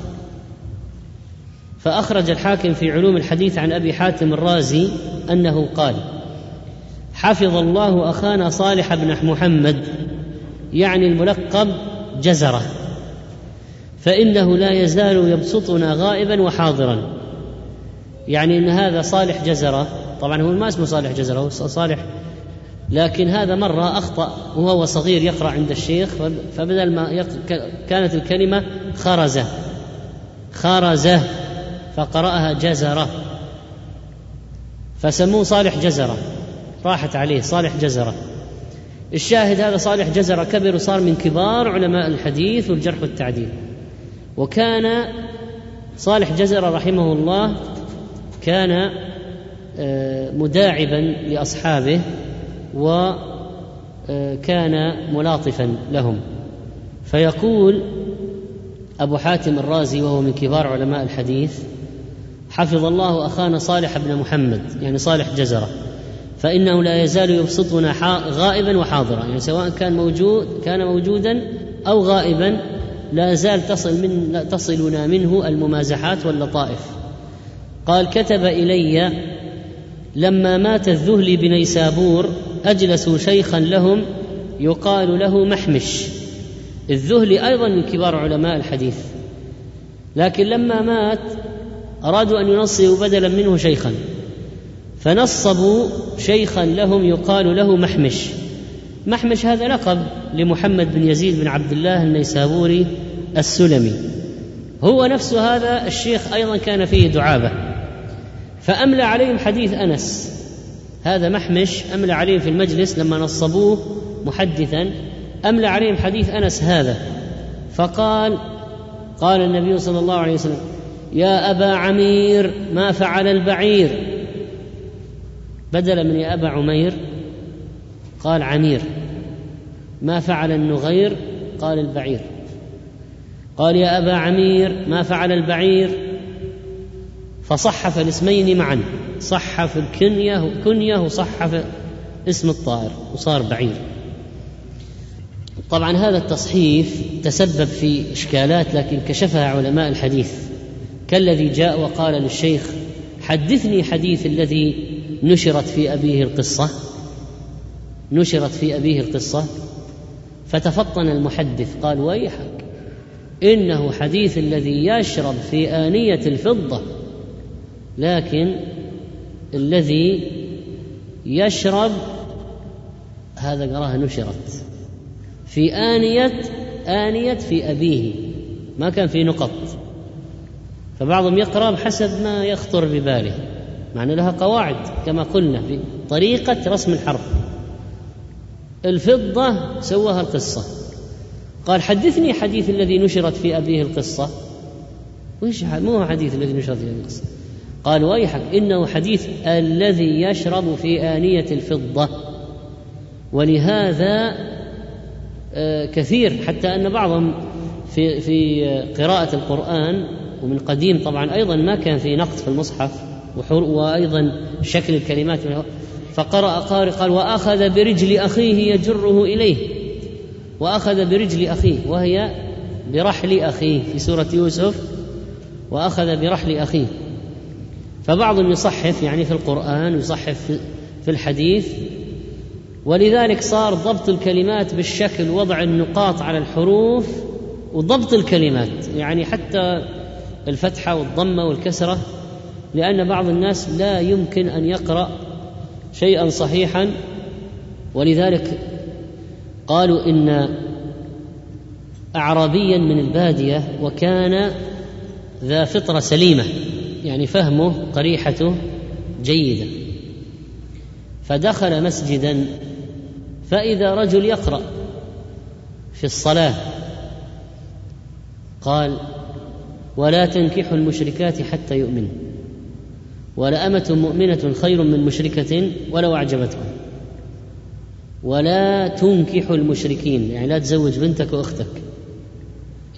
فأخرج الحاكم في علوم الحديث عن أبي حاتم الرازي أنه قال حفظ الله أخانا صالح بن محمد يعني الملقب جزرة فإنه لا يزال يبسطنا غائبا وحاضرا يعني أن هذا صالح جزرة طبعا هو ما اسمه صالح جزرة هو صالح لكن هذا مرة أخطأ وهو صغير يقرأ عند الشيخ فبدل ما. كانت الكلمة خرزة خرزة فقرأها جزرة. فسموه صالح جزرة. راحت عليه صالح جزرة. الشاهد هذا صالح جزرة كبر وصار من كبار علماء الحديث والجرح والتعديل. وكان صالح جزرة رحمه الله كان آه، مداعبا لأصحابه وكان آه، ملاطفا لهم. فيقول أبو حاتم الرازي وهو من كبار علماء الحديث حفظ الله أخانا صالح بن محمد يعني صالح جزرة. فإنه لا يزال يبسطنا غائبا وحاضرا يعني سواء كان موجود كان موجودا أو غائبا لا زال تصل من تصلنا منه الممازحات واللطائف. قال كتب إلي لما مات الذهلي بنيسابور أجلسوا شيخا لهم يقال له محمش. الذهلي أيضا من كبار علماء الحديث. لكن لما مات أرادوا أن ينصبوا بدلا منه شيخا. فنصبوا شيخا لهم يقال له محمش. محمش هذا لقب لمحمد بن يزيد بن عبد الله النيسابوري السلمي. هو نفس هذا الشيخ أيضا كان فيه دعابة. فأملى عليهم حديث أنس. هذا محمش أملى عليهم في المجلس لما نصبوه محدثا. أملى عليهم حديث أنس هذا. فقال قال النبي صلى الله عليه وسلم يا أبا عمير ما فعل البعير. بدلا من يا أبا عمير قال عمير. ما فعل النغير قال البعير. قال يا أبا عمير ما فعل البعير. فصحف الاسمين معا. صحف الكنية كنية وصحف اسم الطائر وصار بعير. طبعا هذا التصحيف تسبب في إشكالات لكن كشفها علماء الحديث. كالذي جاء وقال للشيخ حدثني حديث الذي نشرت في أبيه القصة. نشرت في أبيه القصة. فتفطن المحدث قال ويحك إنه حديث الذي يشرب في آنية الفضة لكن الذي يشرب هذا قرأها نشرت في آنية آنية في أبيه ما كان في نقط. فبعضهم يقرأ بحسب ما يخطر بباله مع أن لها قواعد كما قلنا في طريقة رسم الحرف. الفضة سواها القصة. قال حدثني حديث الذي نشرت في أبيه القصة. وش مو حديث الذي نشرت في أبيه القصة. قال ويحك إنه حديث الذي يشرب في آنية الفضة. ولهذا آه، كثير حتى أن بعضهم في في قراءة القرآن ومن قديم طبعا أيضا ما كان في نقط في المصحف وأيضا شكل الكلمات فقرأ قارئ قال وأخذ برجل أخيه يجره إليه. وأخذ برجل أخيه وهي برحل أخيه في سورة يوسف. وأخذ برحل أخيه. فبعضهم يصحف يعني في القرآن يصحف في الحديث. ولذلك صار ضبط الكلمات بالشكل وضع النقاط على الحروف وضبط الكلمات. يعني حتى الفتحة والضمة والكسرة لأن بعض الناس لا يمكن أن يقرأ شيئا صحيحا. ولذلك قالوا إن اعرابيا من البادية وكان ذا فطرة سليمة يعني فهمه قريحته جيدة. فدخل مسجدا فإذا رجل يقرأ في الصلاة قال ولا تنكحوا المشركات حتى يؤمنوا ولأمة مؤمنة خير من مشركة ولو أعجبتكم. ولا تنكحوا المشركين يعني لا تزوج بنتك وأختك.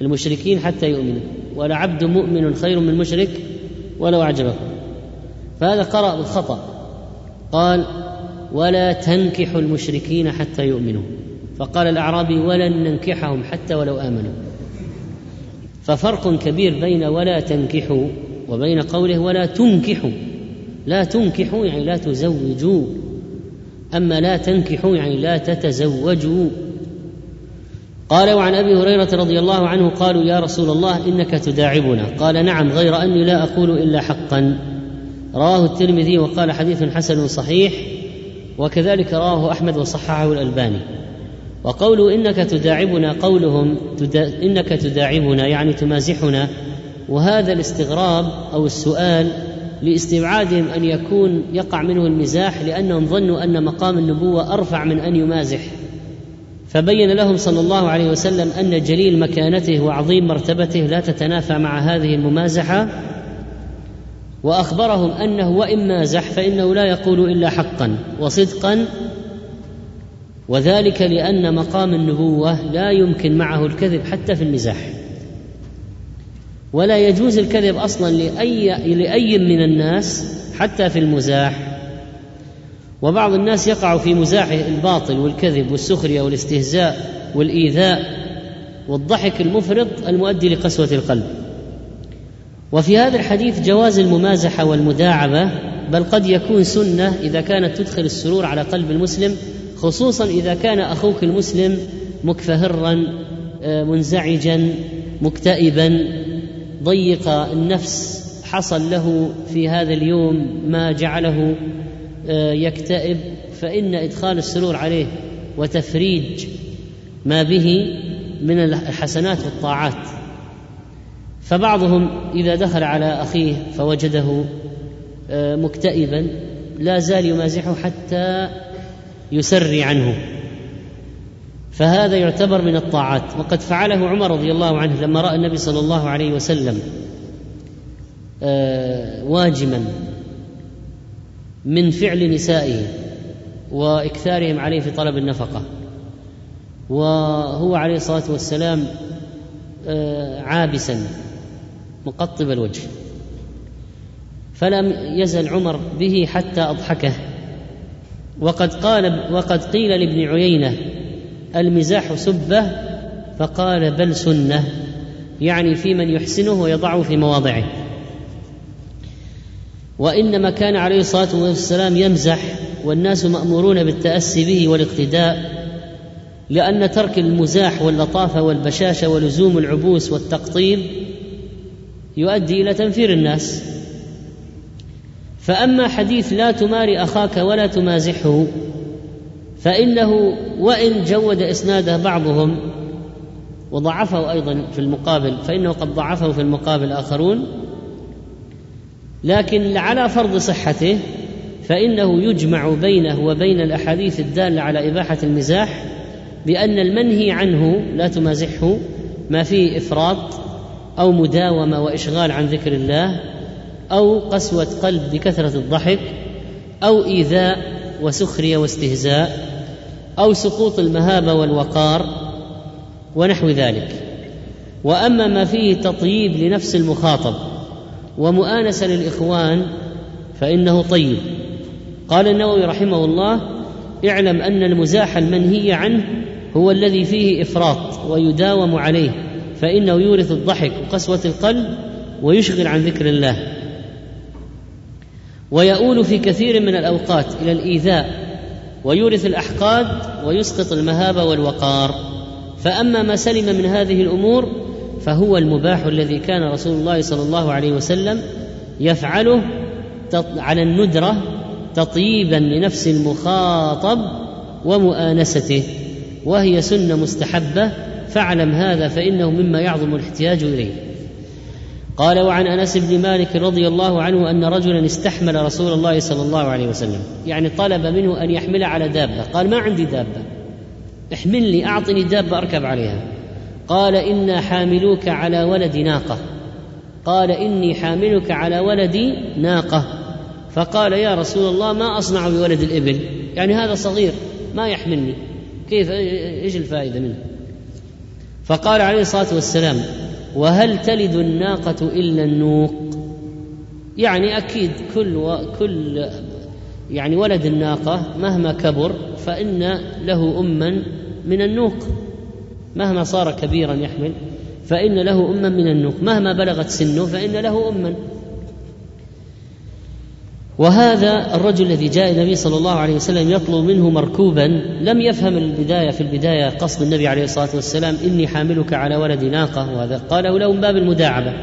المشركين حتى يؤمنوا. ولا عبد مؤمن خير من مشرك ولو أعجبكم. فهذا قرأ بالخطأ. قال ولا تنكحوا المشركين حتى يؤمنوا. فقال الأعرابي ولن ننكحهم حتى ولو آمنوا. ففرق كبير بين ولا تنكحوا وبين قوله ولا تنكحوا. لا تنكحوا يعني لا تزوجوا. أما لا تنكحوا يعني لا تتزوجوا. قال وعن أبي هريرة رضي الله عنه قالوا يا رسول الله إنك تداعبنا. قال نعم غير أني لا أقول إلا حقا. رواه الترمذي وقال حديث حسن صحيح وكذلك رواه أحمد وصححه الألباني. وقوله إنك تداعبنا قولهم تدا إنك تداعبنا يعني تمازحنا وهذا الاستغراب أو السؤال لاستبعادهم أن يكون يقع منه المزاح لأنهم ظنوا أن مقام النبوة أرفع من أن يمازح. فبين لهم صلى الله عليه وسلم أن جليل مكانته وعظيم مرتبته لا تتنافى مع هذه الممازحة وأخبرهم أنه وإن مازح فإنه لا يقول إلا حقا وصدقا وذلك لأن مقام النبوة لا يمكن معه الكذب حتى في المزاح. ولا يجوز الكذب أصلا لاي لأي من الناس حتى في المزاح. وبعض الناس يقع في مزاحه الباطل والكذب والسخرية والاستهزاء والإيذاء والضحك المفرط المؤدي لقسوة القلب. وفي هذا الحديث جواز الممازحة والمداعبة بل قد يكون سنة إذا كانت تدخل السرور على قلب المسلم خصوصا إذا كان أخوك المسلم مكفهرا آه، منزعجا مكتئبا. ضيق النفس حصل له في هذا اليوم ما جعله آه، يكتئب. فإن إدخال السرور عليه وتفريج ما به من الحسنات والطاعات. فبعضهم إذا دخل على أخيه فوجده آه، مكتئبا لا زال يمازحه حتى يسري عنه. فهذا يعتبر من الطاعات. وقد فعله عمر رضي الله عنه لما رأى النبي صلى الله عليه وسلم آه، واجما من فعل نسائه وإكثارهم عليه في طلب النفقة. وهو عليه الصلاة والسلام آه، عابسا مقطب الوجه. فلم يزل عمر به حتى أضحكه. وقد قال وقد قيل لابن عيينة المزاح سبة فقال بل سنة يعني في من يحسنه ويضعه في مواضعه. وإنما كان عليه الصلاة والسلام يمزح والناس مأمورون بالتأسي به والاقتداء لأن ترك المزاح واللطافه والبشاشة ولزوم العبوس والتقطيب يؤدي إلى تنفير الناس. فأما حديث لا تماري أخاك ولا تمازحه فإنه وإن جود إسناده بعضهم وضعفه أيضا في المقابل فإنه قد ضعفه في المقابل آخرون لكن على فرض صحته فإنه يجمع بينه وبين الأحاديث الدالة على إباحة المزاح بأن المنهي عنه لا تمازحه ما فيه إفراط أو مداومة وإشغال عن ذكر الله أو قسوة قلب بكثرة الضحك أو إيذاء وسخرية واستهزاء أو سقوط المهابة والوقار ونحو ذلك. وأما ما فيه تطييب لنفس المخاطب ومؤانسة للإخوان فإنه طيب. قال النووي رحمه الله اعلم أن المزاح المنهي عنه هو الذي فيه إفراط ويداوم عليه فإنه يورث الضحك وقسوه القلب ويشغل عن ذكر الله. ويؤول في كثير من الأوقات إلى الإيذاء ويورث الأحقاد ويسقط المهابه والوقار. فأما ما سلم من هذه الأمور فهو المباح الذي كان رسول الله صلى الله عليه وسلم يفعله على الندرة تطييبا لنفس المخاطب ومؤانسته وهي سنة مستحبة فاعلم هذا فإنه مما يعظم الاحتياج إليه. قال وعن أنس بن مالك رضي الله عنه أن رجلا استحمل رسول الله صلى الله عليه وسلم. يعني طلب منه أن يحمل على دابة. قال ما عندي دابة. احملني أعطني دابة أركب عليها. قال إنا حاملوك على ولد ناقة. قال إني حاملك على ولد ناقة. فقال يا رسول الله ما أصنع بولد الإبل؟ يعني هذا صغير ما يحملني. كيف؟ إيش الفائدة منه؟ فقال عليه الصلاة والسلام وهل تلد الناقة إلا النوق؟ يعني أكيد كل و كل يعني ولد الناقة مهما كبر فإن له أما من النوق. مهما صار كبيرا يحمل فإن له أما من النوق. مهما بلغت سنه فإن له أما. وهذا الرجل الذي جاء النبي صلى الله عليه وسلم يطلب منه مركوبا لم يفهم البداية في البداية قصد النبي عليه الصلاة والسلام إني حاملك على ولد ناقة وهذا. قاله له من باب المداعبة.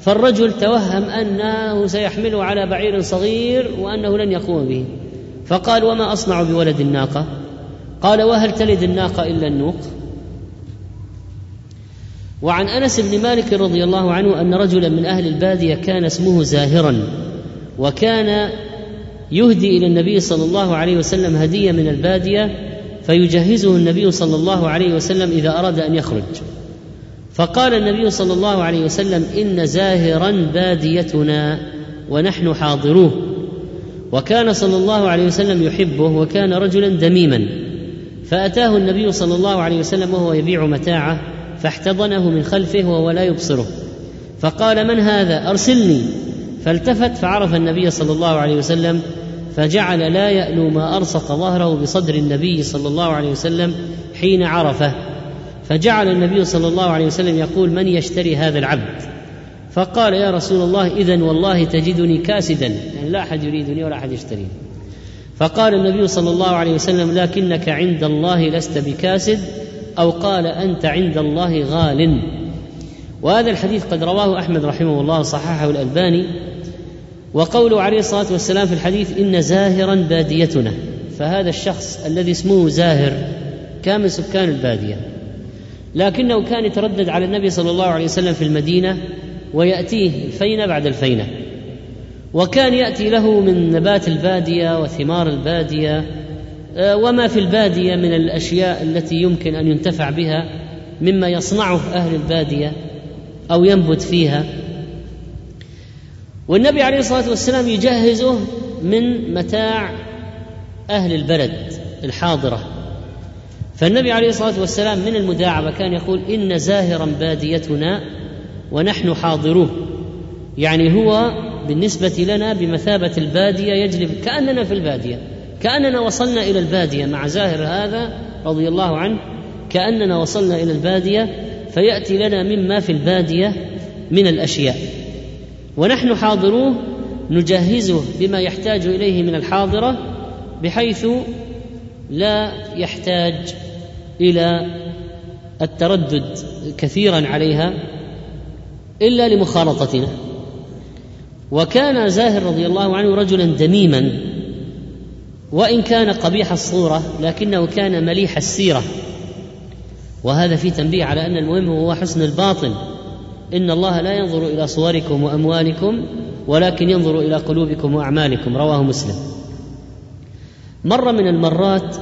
فالرجل توهم أنه سيحمله على بعير صغير وأنه لن يقوم به. فقال وما أصنع بولد الناقة؟ قال وهل تلد الناقة إلا النوق؟ وعن أنس بن مالك رضي الله عنه أن رجلا من أهل البادية كان اسمه زاهرا. وكان يهدي إلى النبي صلى الله عليه وسلم هدية من البادية فيجهزه النبي صلى الله عليه وسلم إذا أراد أن يخرج. فقال النبي صلى الله عليه وسلم إن زاهرا باديتنا ونحن حاضروه. وكان صلى الله عليه وسلم يحبه وكان رجلا دميما. فأتاه النبي صلى الله عليه وسلم وهو يبيع متاعه فاحتضنه من خلفه وهو لا يبصره. فقال من هذا؟ أرسلني. فالتفت فعرف النبي صلى الله عليه وسلم فجعل لا يألو ما أرصق ظهره بصدر النبي صلى الله عليه وسلم حين عرفه. فجعل النبي صلى الله عليه وسلم يقول من يشتري هذا العبد؟ فقال يا رسول الله إذا والله تجدني كاسدا. يعني لا أحد يريدني ولا أحد يشتريني فقال النبي صلى الله عليه وسلم لكنك عند الله لست بكاسد. أو قال أنت عند الله غال. وهذا الحديث قد رواه أحمد رحمه الله وصححه الألباني. وقوله عليه الصلاة والسلام في الحديث إن زاهرا باديتنا. فهذا الشخص الذي اسمه زاهر كان من سكان البادية. لكنه كان يتردد على النبي صلى الله عليه وسلم في المدينة ويأتيه الفينة بعد الفينة. وكان يأتي له من نبات البادية وثمار البادية آه، وما في البادية من الأشياء التي يمكن أن ينتفع بها مما يصنعه أهل البادية أو ينبت فيها. والنبي عليه الصلاة والسلام يجهزه من متاع أهل البلد الحاضرة. فالنبي عليه الصلاة والسلام من المداعبة كان يقول إن زاهرا باديتنا ونحن حاضروه. يعني هو بالنسبة لنا بمثابة البادية يجلب كأننا في البادية كأننا وصلنا إلى البادية مع زاهر هذا رضي الله عنه كأننا وصلنا إلى البادية فيأتي لنا مما في البادية من الأشياء. ونحن حاضروه نجهزه بما يحتاج إليه من الحاضرة بحيث لا يحتاج إلى التردد كثيرا عليها إلا لمخالطتنا. وكان زاهر رضي الله عنه رجلا دميما وإن كان قبيح الصورة لكنه كان مليح السيرة. وهذا في تنبيه على أن المهم هو حسن الباطن. إن الله لا ينظر إلى صوركم وأموالكم ولكن ينظر إلى قلوبكم وأعمالكم. رواه مسلم. مرة من المرات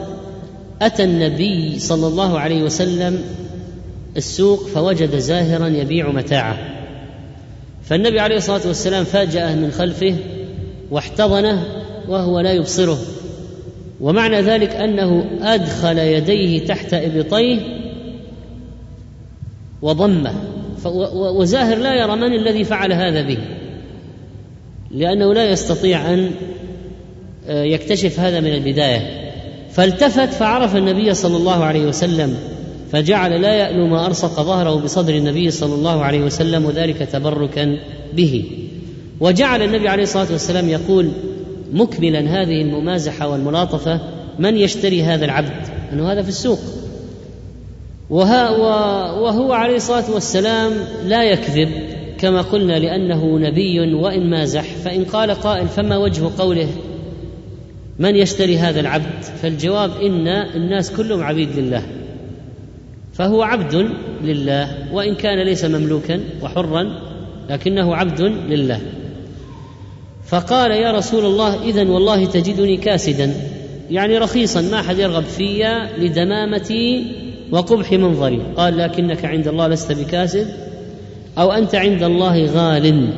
أتى النبي صلى الله عليه وسلم السوق فوجد زاهرا يبيع متاعه. فالنبي عليه الصلاة والسلام فاجأه من خلفه واحتضنه وهو لا يبصره. ومعنى ذلك أنه أدخل يديه تحت إبطيه وضمه. وزاهر لا يرى من الذي فعل هذا به. لأنه لا يستطيع أن آه، يكتشف هذا من البداية. فالتفت فعرف النبي صلى الله عليه وسلم فجعل لا يألو ما أرصق ظهره بصدر النبي صلى الله عليه وسلم وذلك تبركا به. وجعل النبي عليه الصلاة والسلام يقول مكملا هذه الممازحة والملاطفة من يشتري هذا العبد؟ أنه هذا في السوق. وهو عليه الصلاة والسلام لا يكذب كما قلنا لأنه نبي وإن مازح فإن قال قائل فما وجه قوله من يشتري هذا العبد؟ فالجواب إن الناس كلهم عبيد لله فهو عبد لله وإن كان ليس مملوكا وحرا لكنه عبد لله. فقال يا رسول الله اذا والله تجدني كاسدا يعني رخيصا ما أحد يرغب في لدمامتي وقبح منظري قال لكنك عند الله لست بكاسد أو أنت عند الله غال.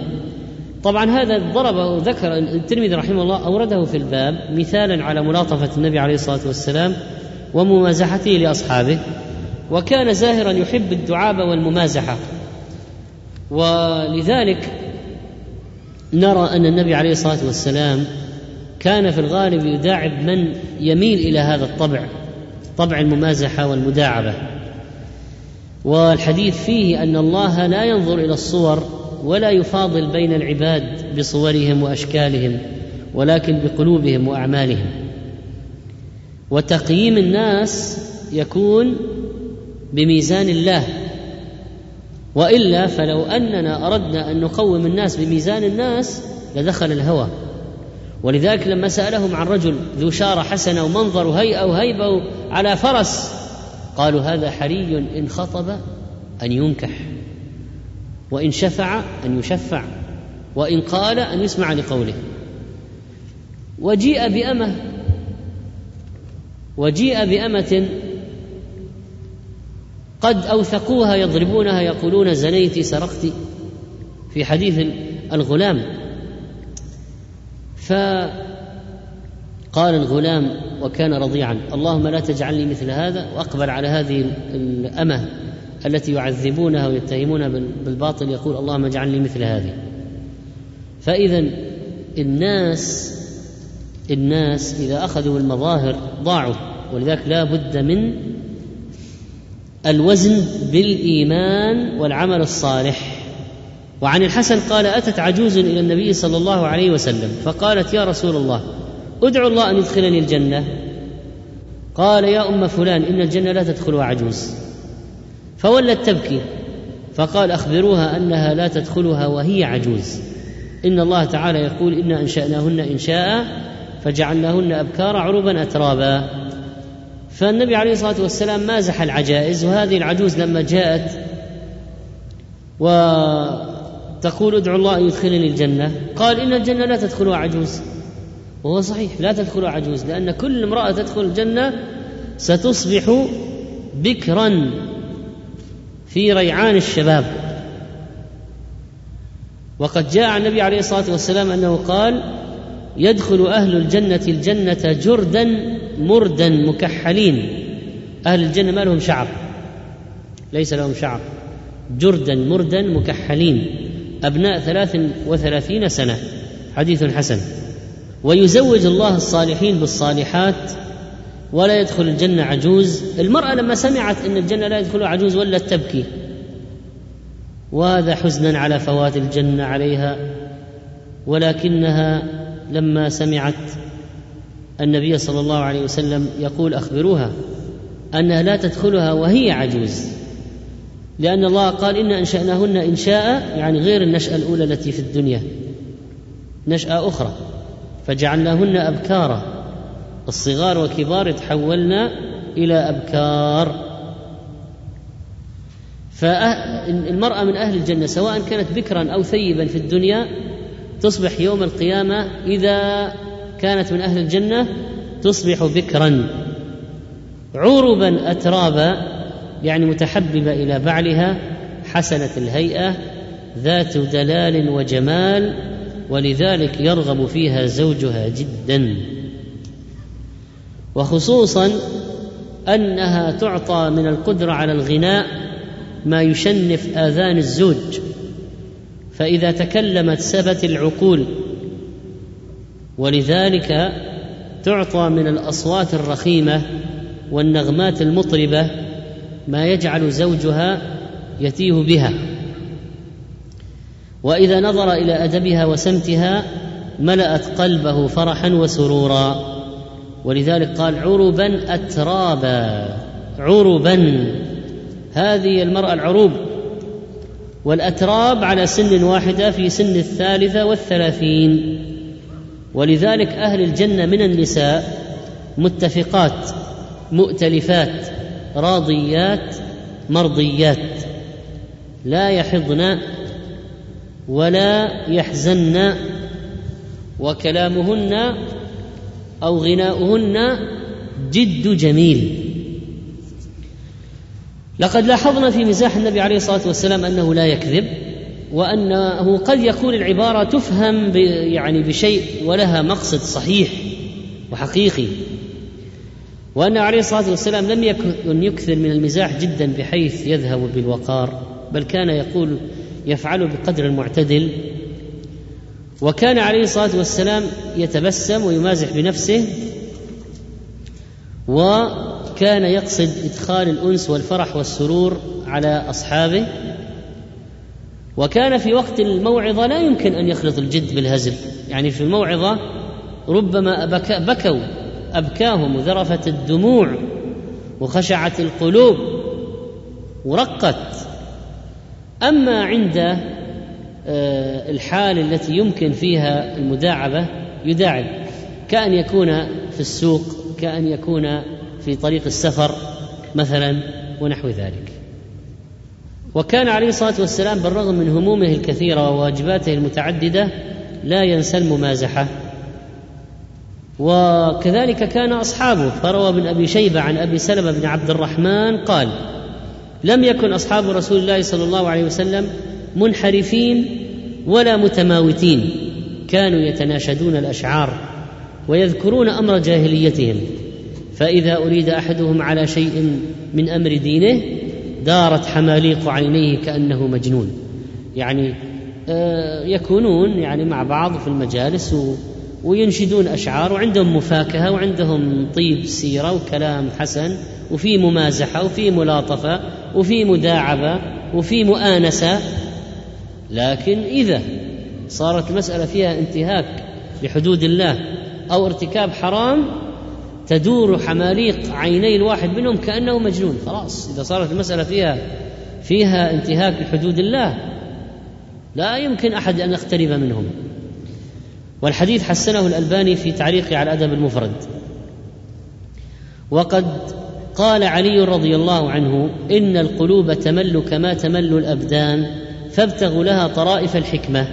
طبعا هذا ضربه ذكر الترمذي رحمه الله أورده في الباب مثالا على ملاطفة النبي عليه الصلاة والسلام وممازحته لأصحابه. وكان زاهرا يحب الدعابة والممازحة. ولذلك نرى أن النبي عليه الصلاة والسلام كان في الغالب يداعب من يميل إلى هذا الطبع. طبع الممازحة والمداعبة. والحديث فيه أن الله لا ينظر إلى الصور ولا يفاضل بين العباد بصورهم وأشكالهم ولكن بقلوبهم وأعمالهم. وتقييم الناس يكون بميزان الله. وإلا فلو أننا أردنا أن نقوم الناس بميزان الناس لدخل الهوى. ولذلك لما سألهم عن رجل ذو شارة حسنة ومنظر وهيئة وهيبة على فرس قالوا هذا حري إن خطب أن ينكح وإن شفع أن يشفع وإن قال أن يسمع لقوله. وجيء بأمة وجيء بأمة قد أوثقوها يضربونها يقولون زنيت سرقت في حديث الغلام. فقال الغلام وكان رضيعا اللهم لا تجعلني مثل هذا وأقبل على هذه الأمة التي يعذبونها ويتهمونها بالباطل يقول اللهم اجعلني مثل هذه. فإذا الناس الناس إذا أخذوا المظاهر ضاعوا ولذلك لا بد من الوزن بالإيمان والعمل الصالح. وعن الحسن قال أتت عجوز إلى النبي صلى الله عليه وسلم فقالت يا رسول الله ادعو الله أن يدخلني الجنة قال يا أم فلان إن الجنة لا تدخلها عجوز فولت تبكي فقال أخبروها أنها لا تدخلها وهي عجوز إن الله تعالى يقول أنا أنشأناهن انشاء فجعلناهن ابكارا عروبا اترابا فالنبي عليه الصلاة والسلام مازح العجائز وهذه العجوز لما جاءت وتقول ادعو الله أن يدخلني الجنة. قال إن الجنة لا تدخلها عجوز. وهو صحيح لا تدخلها عجوز لأن كل امرأة تدخل الجنة ستصبح بكرا في ريعان الشباب. وقد جاء عن النبي عليه الصلاة والسلام أنه قال يدخل أهل الجنة الجنة جردا مردا مكحلين. أهل الجنة ما لهم شعر ليس لهم شعر جردا مردا مكحلين. أبناء ثلاث وثلاثين سنة. حديث حسن. ويزوج الله الصالحين بالصالحات ولا يدخل الجنة عجوز. المرأة لما سمعت أن الجنة لا يدخلها عجوز ولت تبكي. وهذا حزنا على فوات الجنة عليها. ولكنها لما سمعت النبي صلى الله عليه وسلم يقول أخبروها أنها لا تدخلها وهي عجوز. لأن الله قال إن أنشأناهن إنشاء يعني غير النشأة الأولى التي في الدنيا نشأة أخرى. فجعلناهن أبكارا الصغار وكبار تحولنا إلى أبكار. فالمرأة من أهل الجنة سواء كانت بكرا أو ثيبا في الدنيا تصبح يوم القيامة إذا كانت من أهل الجنة تصبح بكرا. عربا أترابا يعني متحببة إلى بعلها حسنة الهيئة ذات دلال وجمال ولذلك يرغب فيها زوجها جدا. وخصوصا أنها تعطى من القدرة على الغناء ما يشنف آذان الزوج. فإذا تكلمت سبت العقول ولذلك تعطى من الأصوات الرخيمة والنغمات المطربة ما يجعل زوجها يتيه بها. وإذا نظر إلى أدبها وسمتها ملأت قلبه فرحا وسرورا. ولذلك قال عربا اترابا عربا. هذه المرأة العروب. والأتراب على سن واحدة في سن الثالثة والثلاثين. ولذلك أهل الجنة من النساء متفقات مؤتلفات. راضيات مرضيات. لا يحضن ولا يحزن وكلامهن أو غناؤهن جد جميل. لقد لاحظنا في مزاح النبي عليه الصلاة والسلام أنه لا يكذب وأنه قد يكون العبارة تفهم يعني بشيء ولها مقصد صحيح وحقيقي. وأن عليه الصلاة والسلام لم يكن يكثر من المزاح جدا بحيث يذهب بالوقار بل كان يقول يفعل بقدر المعتدل. وكان عليه الصلاة والسلام يتبسم ويمازح بنفسه وكان يقصد إدخال الأنس والفرح والسرور على أصحابه. وكان في وقت الموعظة لا يمكن أن يخلط الجد بالهزل. يعني في الموعظة ربما بكوا. أبكاهم وذرفت الدموع وخشعت القلوب ورقت. أما عند آه، الحال التي يمكن فيها المداعبة يداعب. كأن يكون في السوق كأن يكون في طريق السفر مثلا ونحو ذلك. وكان عليه الصلاة والسلام بالرغم من همومه الكثيرة وواجباته المتعددة لا ينسى الممازحة. وكذلك كان أصحابه فروى بن أبي شيبة عن أبي سلمة بن عبد الرحمن قال لم يكن أصحاب رسول الله صلى الله عليه وسلم منحرفين ولا متماوتين كانوا يتناشدون الأشعار ويذكرون أمر جاهليتهم فإذا أريد أحدهم على شيء من أمر دينه دارت حماليق عينيه كأنه مجنون. يعني آه، يكونون يعني مع بعض في المجالس وينشدون أشعار وعندهم مفاكهة وعندهم طيب سيرة وكلام حسن وفي ممازحة وفي ملاطفة وفي مداعبة وفي مؤانسة. لكن إذا صارت المسألة فيها انتهاك لحدود الله أو ارتكاب حرام تدور حماليق عيني الواحد منهم كأنه مجنون. خلاص إذا صارت المسألة فيها فيها انتهاك لحدود الله لا يمكن أحد أن يقترب منهم. والحديث حسنه الألباني في تعليقه على الأدب المفرد. وقد قال علي رضي الله عنه إن القلوب تمل كما تمل الأبدان فابتغوا لها طرائف الحكمة.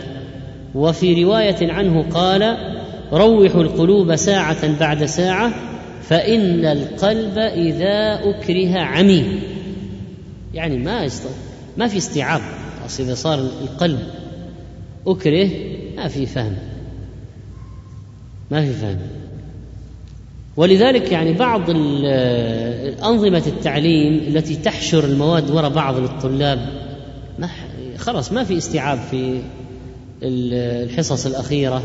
وفي رواية عنه قال روحوا القلوب ساعة بعد ساعة فإن القلب إذا أكره عمي. يعني ما ما في استيعاب إذا صار القلب أكره ما في فهم. ما في فهم. ولذلك يعني بعض أنظمة التعليم التي تحشر المواد وراء بعض للطلاب ما خلاص ما في استيعاب في الحصص الأخيرة.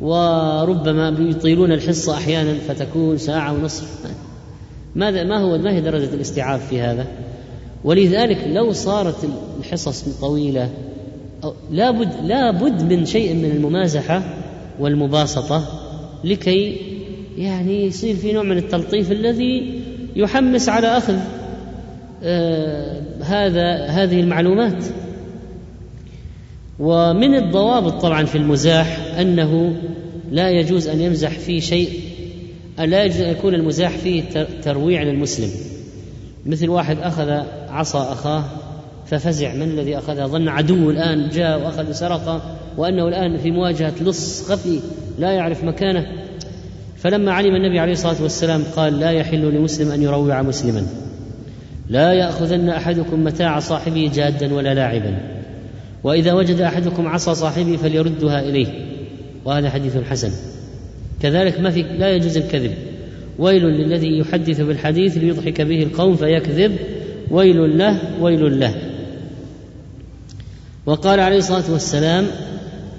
وربما يطيلون الحصة أحيانا فتكون ساعة ونصف. ماذا ما هو ما هي درجة الاستيعاب في هذا؟ ولذلك لو صارت الحصص طويلة لابد لابد من شيء من الممازحة والمباسطة لكي يعني يصير في نوع من التلطيف الذي يحمس على أخذ آه هذا هذه المعلومات. ومن الضوابط طبعا في المزاح أنه لا يجوز أن يمزح في شيء لا يجوز أن يكون المزاح فيه ترويع للمسلم. مثل واحد أخذ عصا أخاه ففزع من الذي اخذها ظن عدو الآن جاء وأخذ سرقة وأنه الآن في مواجهة لص خفي لا يعرف مكانه. فلما علم النبي عليه الصلاة والسلام قال لا يحل لمسلم أن يروع مسلما. لا يأخذن أحدكم متاع صاحبه جادا ولا لاعبا. وإذا وجد أحدكم عصا صاحبه فليردها إليه. وهذا حديث حسن. كذلك ما في لا يجوز الكذب. ويل للذي يحدث بالحديث ليضحك به القوم فيكذب. ويل له ويل له. وقال عليه الصلاة والسلام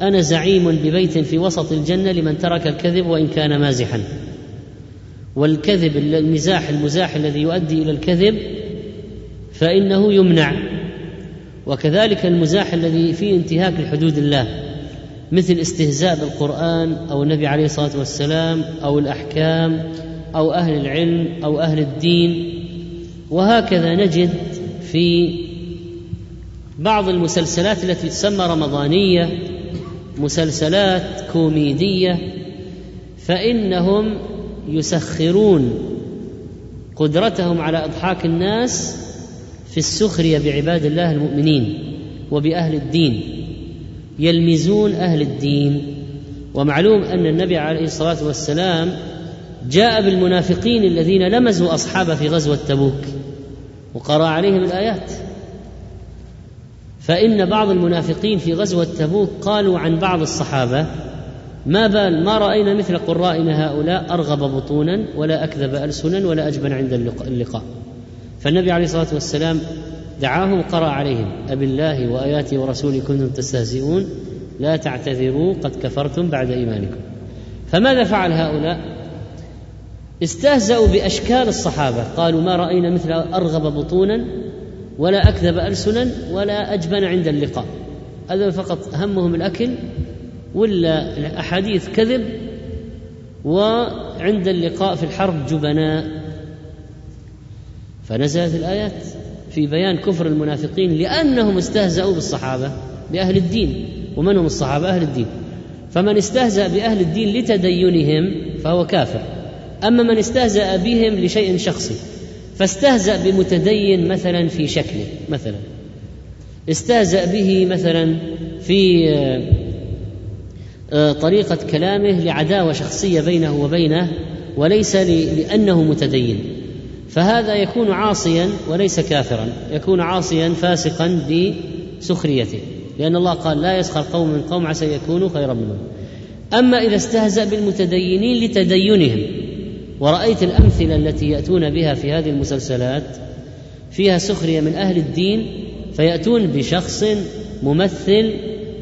أنا زعيم ببيت في وسط الجنة لمن ترك الكذب وإن كان مازحا. والكذب المزاح المزاح الذي يؤدي إلى الكذب فإنه يمنع. وكذلك المزاح الذي فيه انتهاك لحدود الله مثل استهزاء بالقرآن أو النبي عليه الصلاة والسلام أو الأحكام أو أهل العلم أو أهل الدين. وهكذا نجد في بعض المسلسلات التي تسمى رمضانية مسلسلات كوميدية فإنهم يسخرون قدرتهم على إضحاك الناس في السخرية بعباد الله المؤمنين وبأهل الدين يلمزون أهل الدين. ومعلوم أن النبي عليه الصلاة والسلام جاء بالمنافقين الذين لمزوا أصحابه في غزوة تبوك وقرأ عليهم الآيات. فإن بعض المنافقين في غزوة تبوك قالوا عن بعض الصحابة ما بال ما رأينا مثل قرائنا هؤلاء أرغب بطونا ولا أكذب ألسنا ولا أجبن عند اللقاء فالنبي عليه الصلاة والسلام دعاهم قرأ عليهم أب الله وآياته ورسوله كنتم تستهزئون لا تعتذروا قد كفرتم بعد إيمانكم. فماذا فعل هؤلاء؟ استهزأوا بأشكال الصحابة قالوا ما رأينا مثل أرغب بطونا ولا أكذب ألسنا ولا أجبن عند اللقاء. هذا فقط همهم الأكل ولا الأحاديث كذب وعند اللقاء في الحرب جبناء. فنزلت الآيات في بيان كفر المنافقين لأنهم استهزأوا بالصحابة بأهل الدين. ومن هم الصحابة؟ أهل الدين. فمن استهزأ بأهل الدين لتدينهم فهو كافر. أما من استهزأ بهم لشيء شخصي فاستهزأ بمتدين مثلا في شكله مثلا. استهزأ به مثلا في آه، آه، طريقة كلامه لعداوة شخصية بينه وبينه وليس لأنه متدين. فهذا يكون عاصيا وليس كافرا يكون عاصيا فاسقا بسخريته. لأن الله قال لا يسخر قوم من قوم عسى يكونوا خيرا منهم. أما إذا استهزأ بالمتدينين لتدينهم ورأيت الأمثلة التي يأتون بها في هذه المسلسلات فيها سخرية من أهل الدين فيأتون بشخص ممثل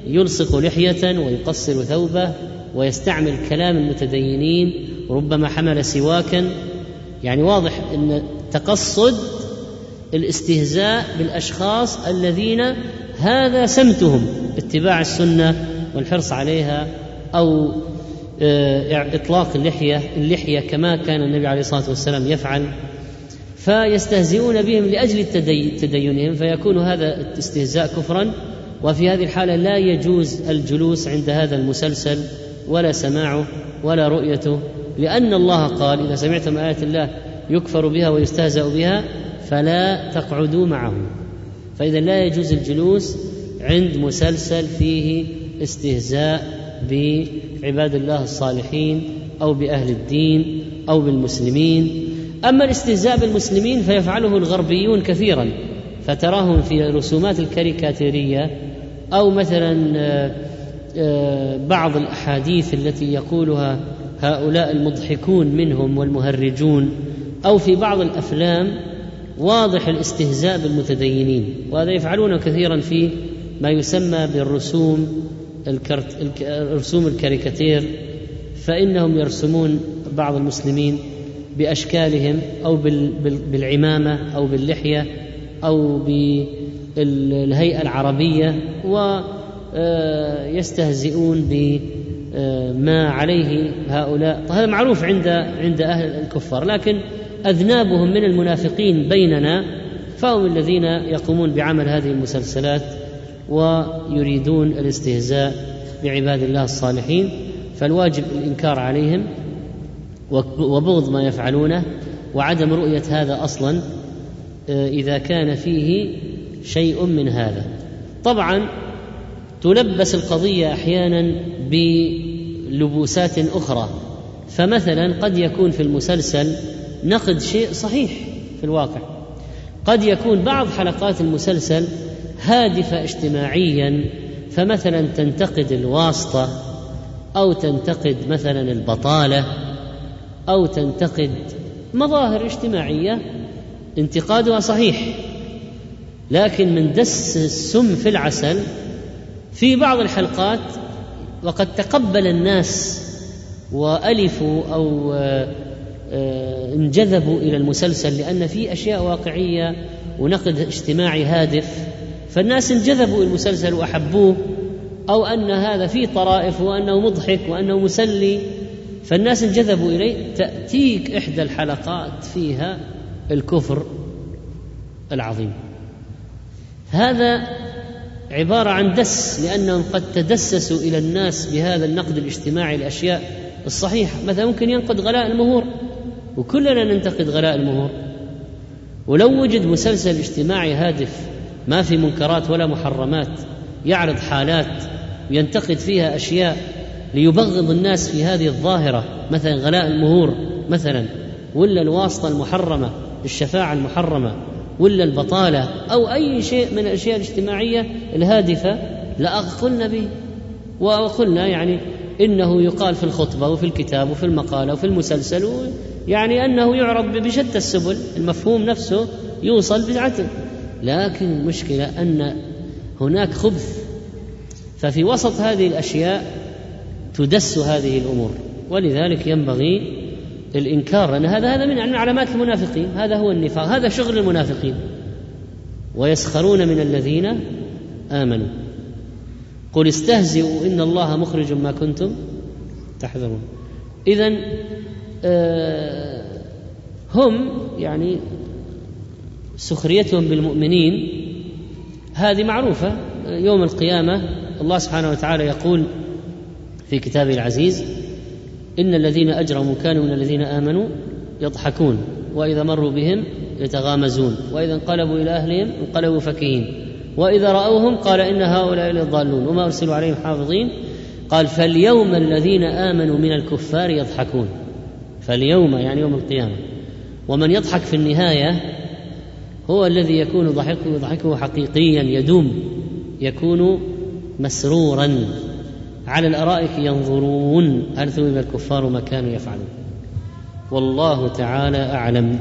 يلصق لحية ويقصر ثوبه ويستعمل كلام المتدينين ربما حمل سواكا. يعني واضح أن تقصد الاستهزاء بالأشخاص الذين هذا سمتهم اتباع السنة والحرص عليها أو إطلاق اللحية اللحية كما كان النبي عليه الصلاة والسلام يفعل فيستهزئون بهم لأجل تدينهم فيكون هذا الاستهزاء كفرا وفي هذه الحالة لا يجوز الجلوس عند هذا المسلسل ولا سماعه ولا رؤيته لأن الله قال إذا سمعتم آيات الله يكفر بها ويستهزأ بها فلا تقعدوا معهم فإذا لا يجوز الجلوس عند مسلسل فيه استهزاء بعباد الله الصالحين أو بأهل الدين أو بالمسلمين. أما الاستهزاء بالمسلمين فيفعله الغربيون كثيرا فتراهم في الرسومات الكاريكاتيرية أو مثلا آه، آه، بعض الأحاديث التي يقولها هؤلاء المضحكون منهم والمهرجون أو في بعض الأفلام واضح الاستهزاء بالمتدينين. وهذا يفعلونه كثيرا في ما يسمى بالرسوم الكرت رسوم الكاريكاتير فإنهم يرسمون بعض المسلمين بأشكالهم أو بالعمامة أو باللحية أو بالهيئة العربية ويستهزئون بما عليه هؤلاء. هذا معروف عند عند أهل الكفار لكن أذنابهم من المنافقين بيننا فهم الذين يقومون بعمل هذه المسلسلات ويريدون الاستهزاء بعباد الله الصالحين فالواجب الإنكار عليهم وبغض ما يفعلونه وعدم رؤية هذا أصلا آه، إذا كان فيه شيء من هذا. طبعا تلبس القضية أحيانا بلبوسات أخرى فمثلا قد يكون في المسلسل نقد شيء صحيح في الواقع. قد يكون بعض حلقات المسلسل هادفة اجتماعيا فمثلا تنتقد الواسطة أو تنتقد مثلا البطالة أو تنتقد مظاهر اجتماعية انتقادها صحيح. لكن من دس السم في العسل في بعض الحلقات وقد تقبل الناس وألفوا أو آه، آه، انجذبوا إلى المسلسل لأن فيه أشياء واقعية ونقد اجتماعي هادف. فالناس انجذبوا المسلسل وأحبوه أو أن هذا فيه طرائف وأنه مضحك وأنه مسلي فالناس انجذبوا إليه. تأتيك إحدى الحلقات فيها الكفر العظيم. هذا عبارة عن دس لأنهم قد تدسسوا إلى الناس بهذا النقد الاجتماعي الأشياء الصحيحة. مثلا ممكن ينقد غلاء المهور وكلنا ننتقد غلاء المهور. ولو وجد مسلسل اجتماعي هادف ما في منكرات ولا محرمات يعرض حالات وينتقد فيها أشياء ليبغض الناس في هذه الظاهرة مثلا غلاء المهور مثلا ولا الواسطة المحرمة الشفاعة المحرمة ولا البطالة أو أي شيء من الأشياء الاجتماعية الهادفة لاقلنا به وقلنا يعني إنه يقال في الخطبة وفي الكتاب وفي المقالة وفي المسلسل يعني أنه يعرض بشتى السبل المفهوم نفسه يوصل بدعته. لكن المشكلة أن هناك خبث. ففي وسط هذه الأشياء تدس هذه الأمور ولذلك ينبغي الإنكار لأن هذا هذا من علامات المنافقين هذا هو النفاق هذا شغل المنافقين. ويسخرون من الذين آمنوا. قل استهزئوا إن الله مخرج ما كنتم تحذرون. اذا آه، هم يعني سخريتهم بالمؤمنين هذه معروفة. يوم القيامة الله سبحانه وتعالى يقول في كتابه العزيز إن الذين أجرموا كانوا من الذين آمنوا يضحكون وإذا مروا بهم يتغامزون وإذا انقلبوا إلى أهلهم انقلبوا فكهين وإذا رأوهم قال إن هؤلاء للضالون وما أرسلوا عليهم حافظين قال فاليوم الذين آمنوا من الكفار يضحكون فاليوم يعني يوم القيامة ومن يضحك في النهاية هو الذي يكون ضحكه ضحكه حقيقيا يدوم يكون مسرورا. على الأرائك ينظرون. هل ثوب الكفار ما كانوا يفعلون. والله تعالى أعلم.